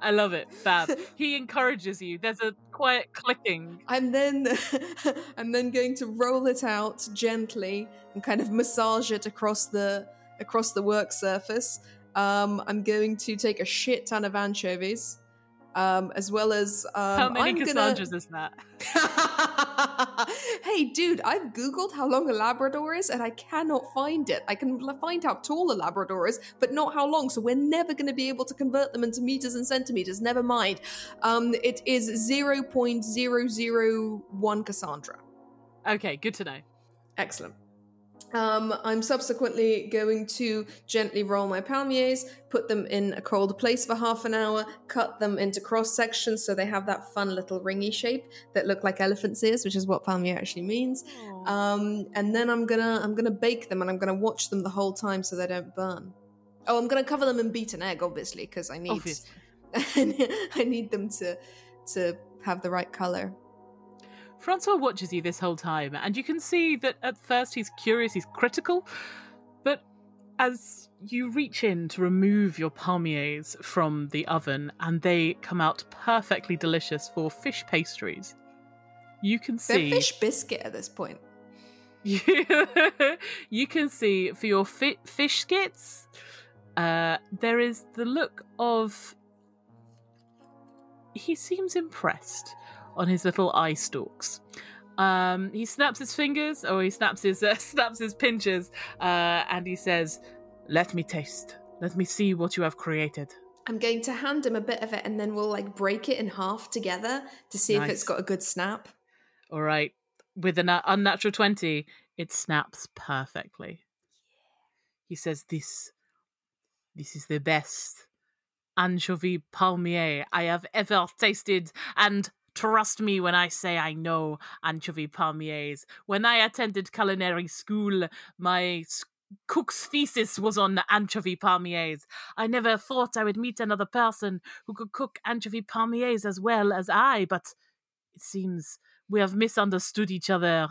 I love it. Fab. [LAUGHS] He encourages you. There's a quiet clicking. I'm then [LAUGHS] I'm then going to roll it out gently and kind of massage it across the across the work surface. Um, I'm going to take a shit ton of anchovies, um, as well as um, How many I'm gonna- is that? [LAUGHS] hey, dude, I've googled how long a Labrador is, and I cannot find it. I can find how tall a Labrador is, but not how long. So we're never going to be able to convert them into meters and centimeters. Never mind. Um, it is zero point zero zero one Cassandra. Okay, good to know. Excellent. Um, I'm subsequently going to gently roll my palmiers, put them in a cold place for half an hour, cut them into cross sections so they have that fun little ringy shape that look like elephant's ears, which is what palmier actually means. Um, and then I'm gonna I'm gonna bake them and I'm gonna watch them the whole time so they don't burn. Oh, I'm gonna cover them in beaten egg, obviously, because I need [LAUGHS] I need them to to have the right color. Francois watches you this whole time, and you can see that at first he's curious, he's critical, but as you reach in to remove your palmiers from the oven and they come out perfectly delicious for fish pastries, you can They're see. fish biscuit at this point. You, [LAUGHS] you can see for your fi- fish skits, uh, there is the look of. He seems impressed on his little eye stalks. Um, he snaps his fingers, or he snaps his [LAUGHS] uh, snaps his pinchers, uh, and he says, "Let me taste. Let me see what you have created." I'm going to hand him a bit of it and then we'll like break it in half together to see if it's got a good snap. All right, with an uh, unnatural twenty, it snaps perfectly. He says, "This, this is the best anchovy palmier I have ever tasted, and trust me when I say I know anchovy palmiers. When I attended culinary school, my cook's thesis was on anchovy palmiers. I never thought I would meet another person who could cook anchovy palmiers as well as I, but it seems we have misunderstood each other.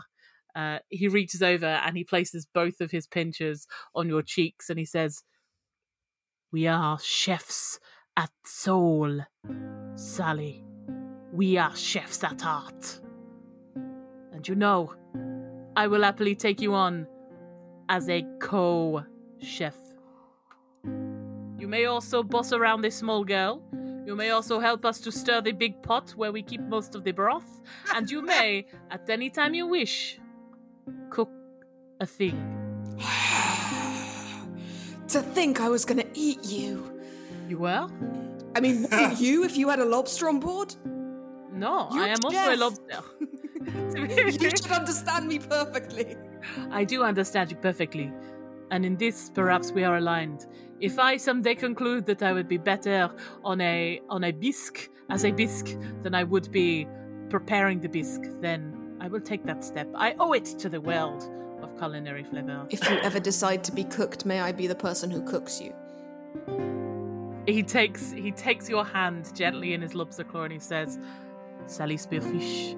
Uh, he reaches over and he places both of his pinchers on your cheeks and he says, We are chefs at soul, Sally. We are chefs at heart. And you know, I will happily take you on as a co chef. You may also boss around this small girl. You may also help us to stir the big pot where we keep most of the broth. And you may, at any time you wish, cook a thing. [SIGHS] To think I was gonna eat you. You were? I mean, [LAUGHS] you if you had a lobster on board? No, You're I am also a lobster. [LAUGHS] [LAUGHS] you should understand me perfectly. I do understand you perfectly. And in this, perhaps we are aligned. If I someday conclude that I would be better on a on a bisque as a bisque than I would be preparing the bisque, then I will take that step. I owe it to the world of culinary flavor. If you ever decide to be cooked, may I be the person who cooks you? He takes he takes your hand gently in his lobster claw and he says, "Sally Spearfish,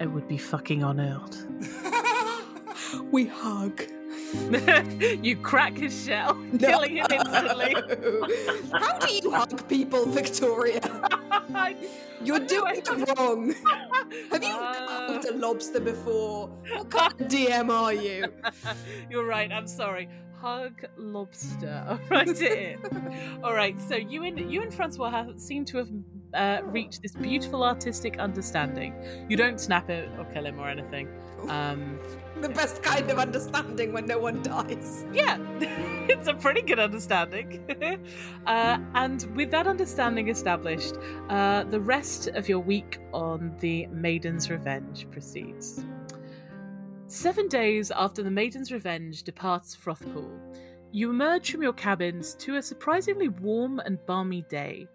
I would be fucking honored." [LAUGHS] We hug. [LAUGHS] you crack his shell, killing him instantly. [LAUGHS] How do you hug people, Victoria? You're doing it wrong. Have you Uh. hugged a lobster before? What kind of DM are you? You're right. I'm sorry. Hug lobster. I'll write it. All right. So you and you and Francois have, seem to have uh, reached this beautiful artistic understanding. You don't snap it or kill him or anything. Um, The best kind of understanding when no one dies. yeah, [LAUGHS] it's a pretty good understanding. [LAUGHS] uh, and with that understanding established, uh, the rest of your week on the Maiden's Revenge proceeds. Seven days after the Maiden's Revenge departs Frothpool, you emerge from your cabins to a surprisingly warm and balmy day.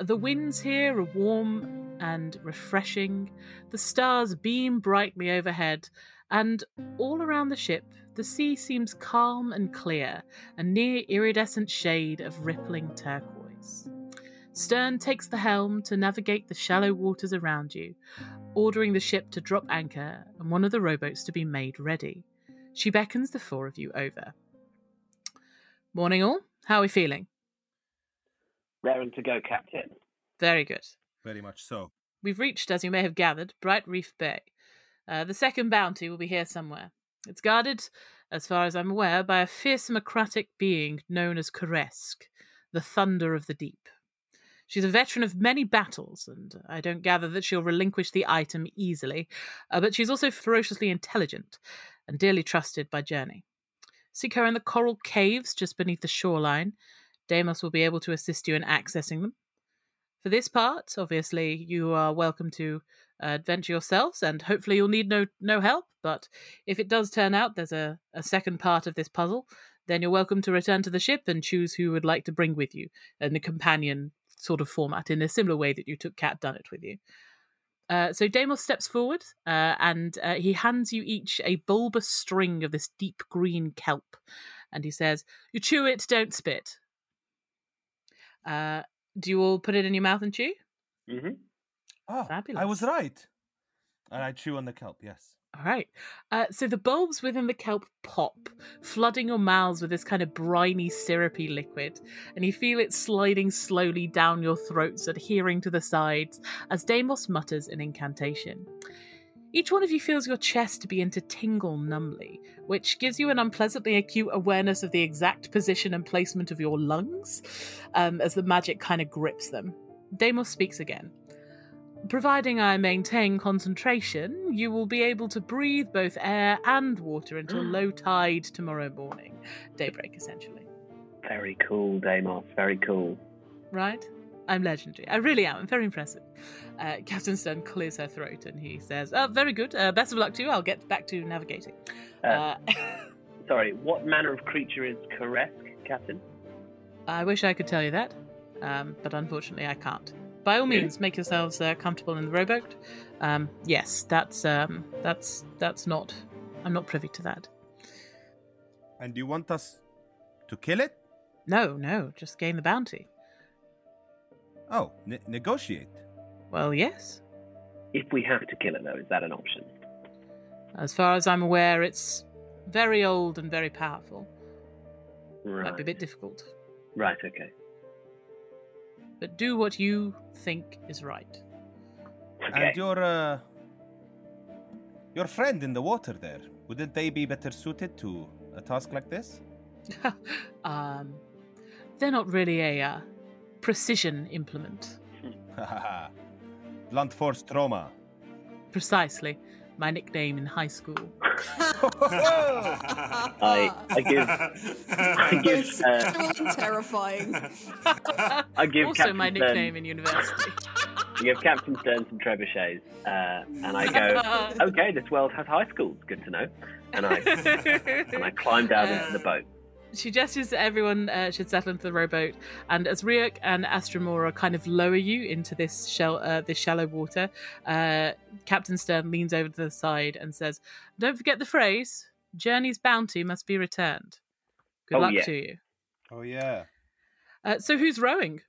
The winds here are warm and refreshing, the stars beam brightly overhead, and all around the ship, the sea seems calm and clear, a near iridescent shade of rippling turquoise. Stern takes the helm to navigate the shallow waters around you, ordering the ship to drop anchor and one of the rowboats to be made ready. She beckons the four of you over. Morning, all. How are we feeling? Raring to go, Captain. Very good. Very much so. We've reached, as you may have gathered, Bright Reef Bay. Uh, the second bounty will be here somewhere. It's guarded, as far as I'm aware, by a fearsome democratic being known as Koresk, the Thunder of the Deep. She's a veteran of many battles, and I don't gather that she'll relinquish the item easily, uh, but she's also ferociously intelligent and dearly trusted by Journey. Seek her in the coral caves just beneath the shoreline. Deimos will be able to assist you in accessing them. For this part, obviously, you are welcome to uh, adventure yourselves, and hopefully you'll need no no help. But if it does turn out there's a, a second part of this puzzle, then you're welcome to return to the ship and choose who you would like to bring with you in the companion sort of format, in a similar way that you took Cat Dunnet with you. Uh, so Deimos steps forward, uh, and uh, he hands you each a bulbous string of this deep green kelp, and he says, "You chew it, don't spit." Uh, do you all put it in your mouth and chew? Mm-hmm. Oh, Fabulous. I was right. And I chew on the kelp, yes. All right. Uh, so the bulbs within the kelp pop, flooding your mouths with this kind of briny, syrupy liquid, and you feel it sliding slowly down your throats, adhering to the sides, as Deimos mutters an incantation. Each one of you feels your chest begin to tingle numbly, which gives you an unpleasantly acute awareness of the exact position and placement of your lungs, um, as the magic kind of grips them. Deimos speaks again. Providing I maintain concentration, you will be able to breathe both air and water until [GASPS] low tide tomorrow morning. Daybreak, essentially. Very cool, Deimos. Very cool. Right? I'm legendary. I really am. I'm very impressive. Uh, Captain Stern clears her throat and he says, oh, Very good. Uh, best of luck to you. I'll get back to navigating. Uh, [LAUGHS] Sorry, what manner of creature is Koresk, Captain? I wish I could tell you that, um, but unfortunately I can't. By all Really? means, make yourselves uh, comfortable in the rowboat. Um, yes, that's um, that's that's not. I'm not privy to that. And do you want us to kill it? No, no, just gain the bounty. Oh, ne- negotiate. Well, yes. If we have to kill it, though, is that an option? As far as I'm aware, it's very old and very powerful. Right. Might be a bit difficult. Right, okay. But do what you think is right. Okay. And your uh, your friend in the water there, wouldn't they be better suited to a task like this? [LAUGHS] um, they're not really a uh, precision implement. [LAUGHS] Blunt force trauma. Precisely. My nickname in high school. [LAUGHS] I, I give, I give, uh, Cruel terrifying. I give also Captain my Stern- nickname in university. [LAUGHS] I give Captain Stern some trebuchets, uh, and I go, okay, this world has high schools. Good to know. And I and I climbed out into the boat. She gestures that everyone uh, should settle into the rowboat, and as Ryuk and Astramora kind of lower you into this shell, uh, this shallow water, uh, Captain Stern leans over to the side and says, "Don't forget the phrase: Journey's bounty must be returned." Good Oh, luck yeah. to you. Oh yeah. Uh, so, who's rowing?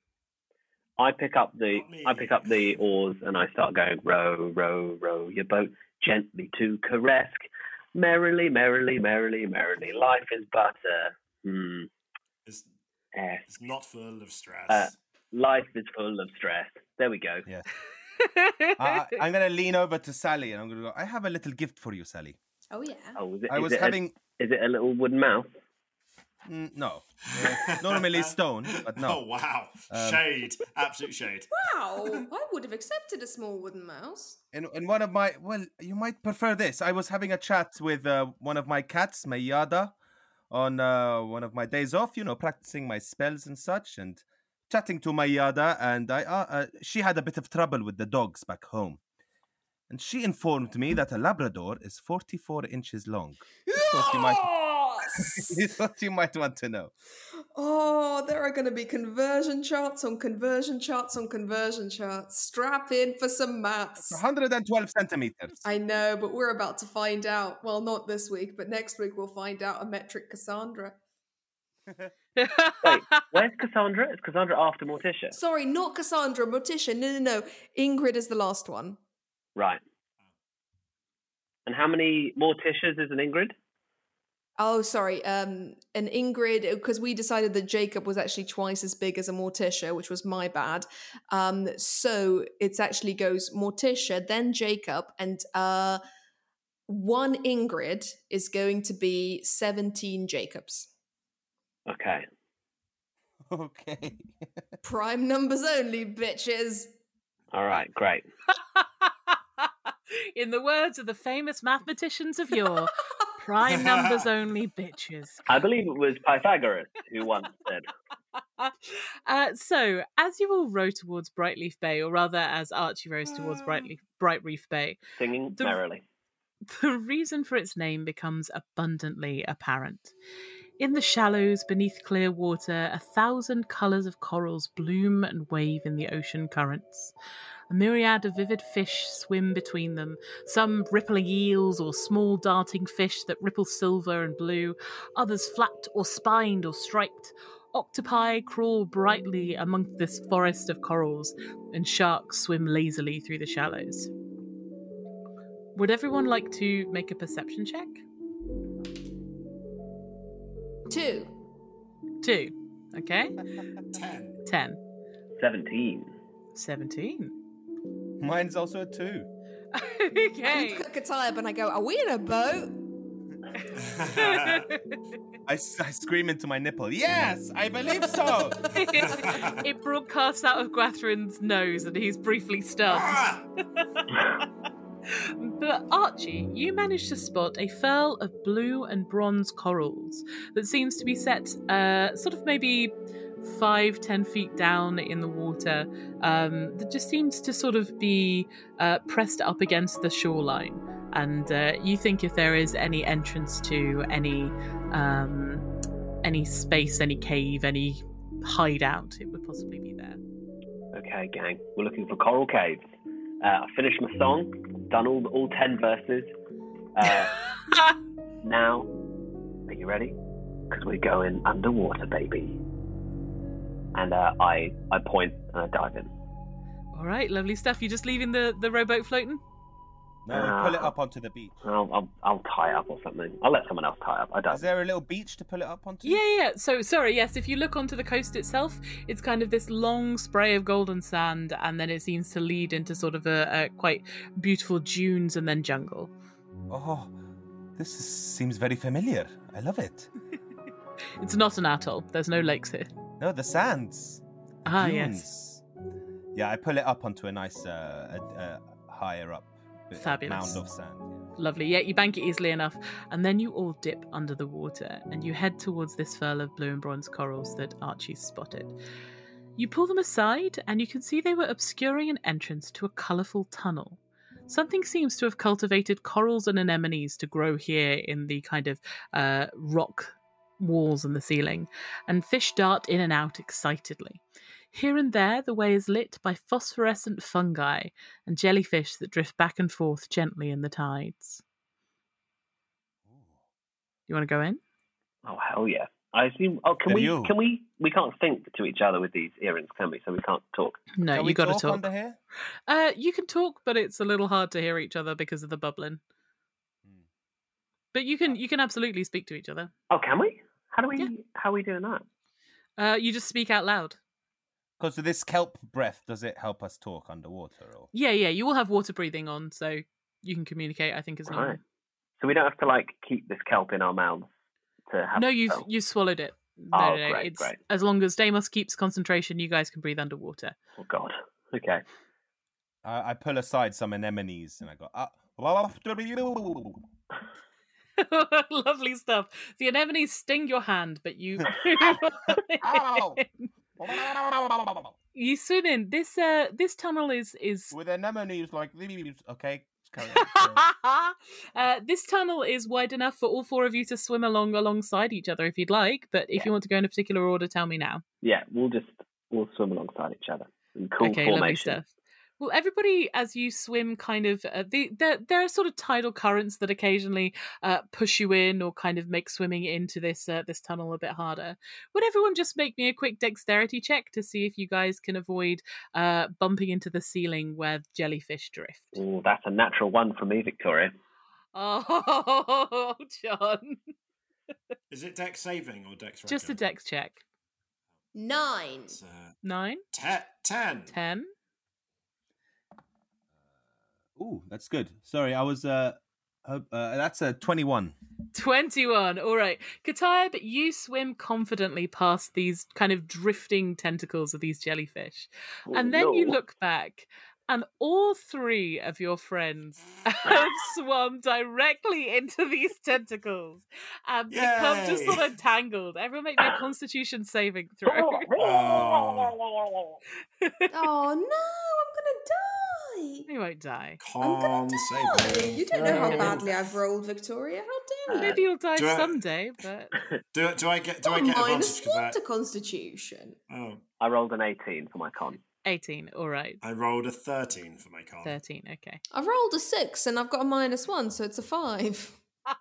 I pick up the I pick up the oars and I start going row row row your boat gently to Koresk. Merrily, merrily, merrily, merrily. Life is but a. Hmm. It's, eh. it's not full of stress. Uh, life is full of stress. There we go. Yeah. [LAUGHS] I, I'm going to lean over to Sally and I'm going to go, I have a little gift for you, Sally. Oh yeah. Oh, is it, I is was it having. A, is it a little wooden mouse? Mm, no. Uh, normally [LAUGHS] stone, but no. Oh wow, Um, shade, absolute shade. Wow, I would have accepted a small wooden mouse. In, in one of my. Well, you might prefer this. I was having a chat with uh, one of my cats, Mayada, on uh, one of my days off, you know, practicing my spells and such, and chatting to Mayada, and I, uh, uh, she had a bit of trouble with the dogs back home. And she informed me that a Labrador is 44 inches long. You might, [LAUGHS] Yes! thought you might want to know. Oh, there are going to be conversion charts on conversion charts on conversion charts. Strap in for some maths. 112 centimeters. I know, but we're about to find out. Well, not this week, but next week we'll find out a metric Cassandra. Wait, [LAUGHS] where's Cassandra? Is Cassandra after Morticia? Sorry, not Cassandra, Morticia. No, no, no. Ingrid is the last one. Right. And how many Morticias is an Ingrid? Oh, sorry. Um, an Ingrid, because we decided that Jacob was actually twice as big as a Morticia, which was my bad. Um, so it's actually goes Morticia, then Jacob, and uh, one Ingrid is going to be 17 Jacobs. Okay. [LAUGHS] Okay. [LAUGHS] Prime numbers only, bitches. All right, great. [LAUGHS] In the words of the famous mathematicians of yore, prime numbers [LAUGHS] only bitches. I believe it was Pythagoras who once said, [LAUGHS] Uh, so, as you all row towards Brightleaf Bay, or rather, as Archie rows towards Brightleaf, Bright Reef Bay, singing The- merrily. [LAUGHS] the reason for its name becomes abundantly apparent. In the shallows beneath clear water, a thousand colours of corals bloom and wave in the ocean currents. A myriad of vivid fish swim between them, some rippling eels or small darting fish that ripple silver and blue, others flat or spined or striped. Octopi crawl brightly among this forest of corals, and sharks swim lazily through the shallows. Would everyone like to make a perception check? Two. Two. Okay. [LAUGHS] Ten. Ten. 17. Seventeen. Mine's also a two. okay. I look at Talib and I go, Are we in a boat? [LAUGHS] I, I scream into my nipple, yes, I believe so. [LAUGHS] it broadcasts out of Gwathrin's nose and he's briefly stunned. Ah! [LAUGHS] But Archie, you managed to spot a furl of blue and bronze corals that seems to be set uh, sort of maybe five, ten feet down in the water. Um, that just seems to sort of be uh, pressed up against the shoreline. And uh, you think if there is any entrance to any um, any space, any cave, any hideout, it would possibly be there. Okay, gang. We're looking for coral caves. Uh, I finished my song. Done all all ten verses. Uh, [LAUGHS] now, are you ready? Because we're going underwater, baby. And uh, I I point and I dive in. All right, lovely stuff. You just leaving the, the rowboat floating? No, pull it up onto the beach. I'll, I'll I'll tie up or something. I'll let someone else tie up. I don't. Is there a little beach to pull it up onto? Yeah, yeah. So, sorry, yes, if you look onto the coast itself, it's kind of this long spray of golden sand, and then it seems to lead into sort of a, a quite beautiful dunes and then jungle. Oh, this is, seems very familiar. I love it. [LAUGHS] It's not an atoll, there's no lakes here. No, the sands. Ah, dunes. yes. Yeah, I pull it up onto a nice, uh, uh, uh, higher up Fabulous. mound of sand. Lovely. Yeah, you bank it easily enough, and then you all dip under the water and you head towards this furl of blue and bronze corals that Archie spotted. You pull them aside, and you can see they were obscuring an entrance to a colourful tunnel. Something seems to have cultivated corals and anemones to grow here in the kind of uh, rock walls and the ceiling, and fish dart in and out excitedly. Here and there, the way is lit by phosphorescent fungi and jellyfish that drift back and forth gently in the tides. You want to go in? Oh hell yeah! I assume. Oh, can Then we? you. Can we? We can't think to each other with these earrings, can we? So we can't talk. No, Can you got to talk talk. under here? Uh, you can talk, but it's a little hard to hear each other because of the bubbling. But you can you can absolutely speak to each other. Oh, can we? How do we? Yeah. How are we doing that? Uh, you just speak out loud. Because of this kelp breath, does it help us talk underwater? Or Yeah, yeah. You will have water breathing on, so you can communicate. I think as normal. Right. So we don't have to like keep this kelp in our mouths to have. No, you've spell? you swallowed it. No, Oh, no, no. great, it's great. as long as Deimos keeps concentration, you guys can breathe underwater. Oh God. Okay. I, I pull aside some anemones and I go, ah. [LAUGHS] Lovely stuff. The anemones sting your hand, but you [LAUGHS] [LAUGHS] you swim in. This uh this tunnel is is With anemones like. Okay. uh, this tunnel is wide enough for all four of you to swim along alongside each other if you'd like. But if you want to go in a particular order, tell me now. Yeah, we'll just we'll swim alongside each other in cool okay, lovely stuff. Well, everybody, as you swim, kind of uh, the, there there are sort of tidal currents that occasionally uh, push you in or kind of make swimming into this uh, this tunnel a bit harder. Would everyone just make me a quick dexterity check to see if you guys can avoid uh, bumping into the ceiling where jellyfish drift? Oh, that's a natural one for me, Victoria. Oh, [LAUGHS] John, Is it deck saving or dex just a dex check. Nine. Uh, Nine, te- ten. ten. Ooh, that's good. Sorry, I was. uh, uh That's a 21. 21. All right. Kataib, you swim confidently past these kind of drifting tentacles of these jellyfish. Oh, and then you look back, and all three of your friends [LAUGHS] have swum directly into these tentacles and become just sort of tangled. Everyone make me a constitution saving throw. [LAUGHS] [LAUGHS] Oh, Oh no, I'm gonna die. You won't die. I'm gonna con die. saving. You don't know how badly I've rolled, Victoria. How dare you? Maybe you'll die do I- someday, but [LAUGHS] Do, do I get do Oh, I get minus advantage for one that? to Constitution. Oh, I rolled an 18 for my con. 18. All right. I rolled a thirteen for my con. 13. Okay. I rolled a six and I've got a minus one, so it's a five. [LAUGHS]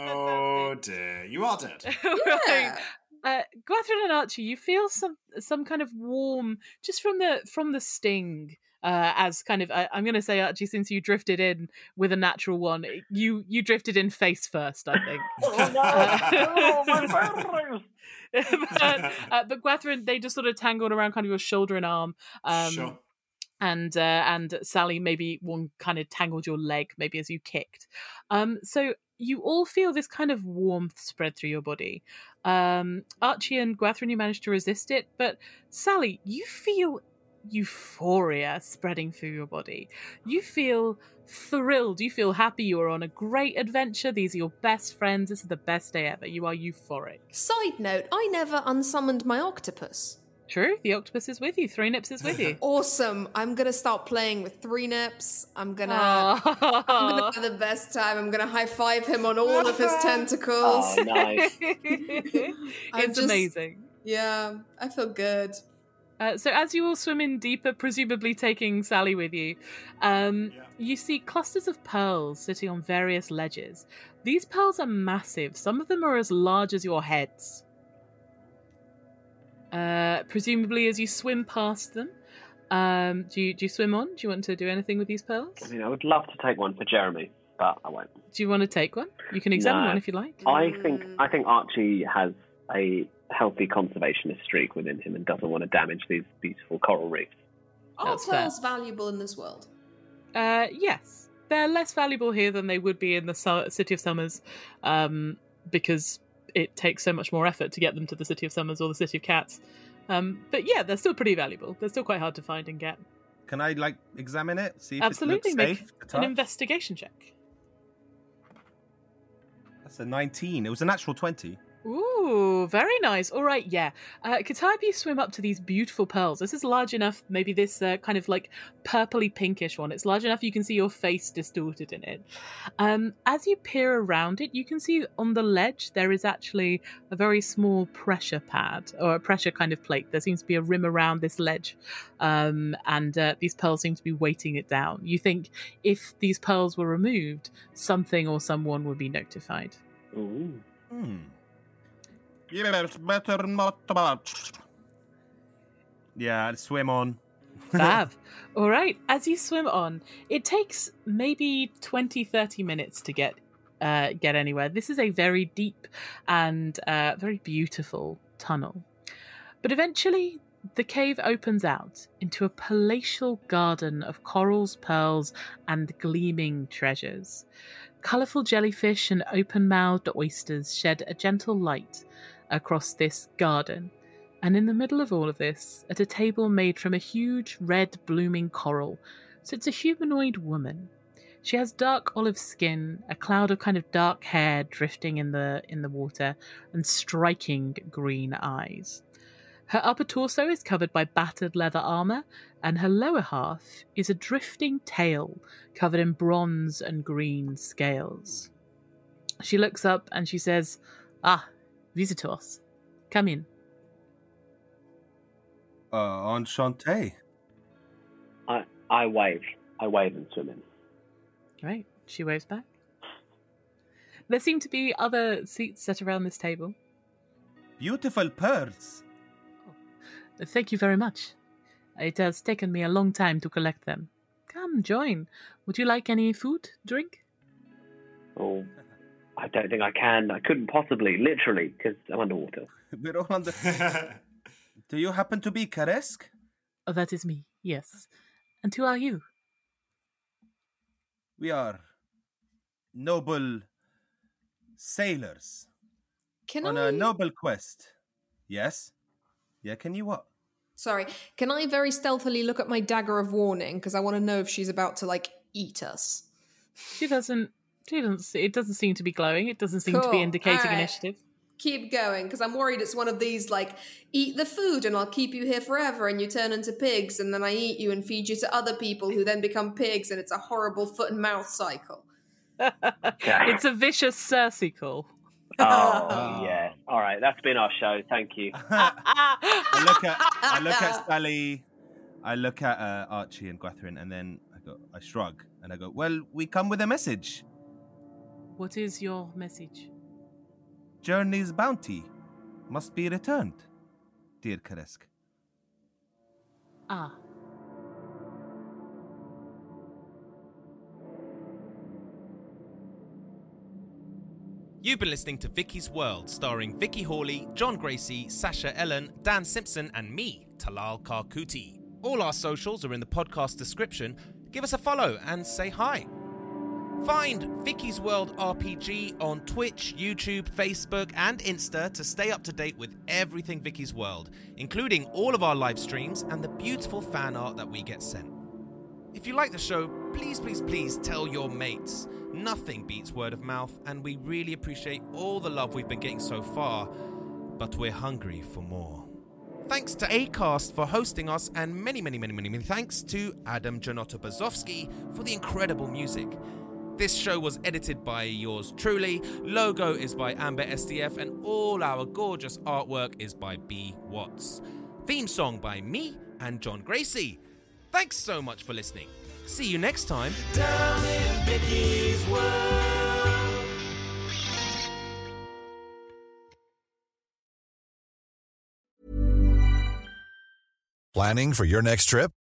Oh dear, you are dead. [LAUGHS] Right. Yeah. Uh, Gwathrin and Archie, you feel some some kind of warm just from the from the sting. Uh, as kind of, I, I'm going to say, Archie, since you drifted in with a natural one, you you drifted in face first, I think. [LAUGHS] Oh, my [LAUGHS] but, [LAUGHS] uh, but Gwathrin, they just sort of tangled around kind of your shoulder and arm. Um, sure. and uh, and Sally maybe one kind of tangled your leg maybe as you kicked. Um, so you all feel this kind of warmth spread through your body. Um, Archie and Gwathrin, you managed to resist it, but Sally, you feel euphoria spreading through your body. You feel thrilled. You feel happy. You are on a great adventure. These are your best friends. This is the best day ever. You are euphoric. Side note, I never unsummoned my octopus. True. The octopus is with you. Three nips is with you. [LAUGHS] Awesome. I'm gonna start playing with three nips. I'm gonna Aw. I'm gonna have the best time. I'm gonna high five him on all of his [LAUGHS] tentacles. Oh, nice. [LAUGHS] it's just- amazing. Yeah, I feel good. Uh, so as you all swim in deeper, presumably taking Sally with you, um, Yeah. you see clusters of pearls sitting on various ledges. These pearls are massive. Some of them are as large as your heads. Uh, presumably, as you swim past them, um, do you do you swim on? Do you want to do anything with these pearls? I mean, I would love to take one for Jeremy, but I won't. Do you want to take one? You can examine No. one if you like. I think I think Archie has a healthy conservationist streak within him and doesn't want to damage these beautiful coral reefs. Are That's fair. pearls valuable in this world? Uh, yes, they're less valuable here than they would be in the su- City of Summers, um, because it takes so much more effort to get them to the City of Summers or the City of Cats. Um, but yeah, they're still pretty valuable. They're still quite hard to find and get. Can I like examine it? See if Absolutely, it make safe? an investigation check. That's a 19. It was a natural 20. Ooh, very nice. All right, yeah. Uh, Kataib, you swim up to these beautiful pearls. This is large enough, maybe this uh, kind of like purpley pinkish one. It's large enough you can see your face distorted in it. Um, as you peer around it, you can see on the ledge there is actually a very small pressure pad or a pressure kind of plate. There seems to be a rim around this ledge, um, and uh, these pearls seem to be weighting it down. You think if these pearls were removed, something or someone would be notified. Ooh. Hmm. Yes, better not touch. Yeah, swim on. [LAUGHS] Fab. All right. As you swim on, it takes maybe 20, 30 minutes to get uh, get anywhere. This is a very deep and uh, very beautiful tunnel. But eventually, the cave opens out into a palatial garden of corals, pearls, and gleaming treasures. Colourful jellyfish and open mouthed oysters shed a gentle light across this garden. And in the middle of all of this, at a table made from a huge red blooming coral, sits a humanoid woman. She has dark olive skin, a cloud of kind of dark hair drifting in the in the water, and striking green eyes. Her upper torso is covered by battered leather armor, and her lower half is a drifting tail covered in bronze and green scales. She looks up and she says, Ah, visitors, come in. Uh, enchanté. I I wave. I wave and swim in. Right, she waves back. There seem to be other seats set around this table. Beautiful pearls. Thank you very much. It has taken me a long time to collect them. Come, join. Would you like any food, drink? Oh, I don't think I can. I couldn't possibly, literally, because I'm underwater. [LAUGHS] We're all under. [LAUGHS] Do you happen to be Karesk? Oh, that is me, yes. And who are you? We are noble sailors Can on I? a noble quest. Yes? Yeah, can you what? Sorry, can I very stealthily look at my dagger of warning because I want to know if she's about to like eat us? She doesn't. She doesn't. It doesn't seem to be glowing. It doesn't seem to be indicating All right. initiative. Keep going because I'm worried it's one of these like eat the food and I'll keep you here forever and you turn into pigs and then I eat you and feed you to other people who then become pigs and it's a horrible foot and mouth cycle. it's a vicious circle. Oh, [LAUGHS] yeah. All right, that's been our show. Thank you. [LAUGHS] I look at I look at [LAUGHS] Sally, I look at uh, Archie and Gwathrin, and then I go, I shrug, and I go, "Well, we come with a message. What is your message? Journey's bounty must be returned, dear Karesk." Ah. You've been listening to Vicky's World, starring Vicky Hawley, John Gracie, Sasha Ellen, Dan Simpson, and me, Talal Karkuti. All our socials are in the podcast description. Give us a follow and say hi. Find Vicky's World RPG on Twitch, YouTube, Facebook, and Insta to stay up to date with everything Vicky's World, including all of our live streams and the beautiful fan art that we get sent. If you like the show, please, please, please tell your mates. Nothing beats word of mouth, and we really appreciate all the love we've been getting so far, but we're hungry for more. Thanks to ACAST for hosting us, and many, many, many, many, many thanks to Adam Janotto Bazowski for the incredible music. This show was edited by yours truly, logo is by Amber SDF, and all our gorgeous artwork is by B. Watts. Theme song by me and John Gracie. Thanks so much for listening. See you next time. Down in Vicky's world. Planning for your next trip?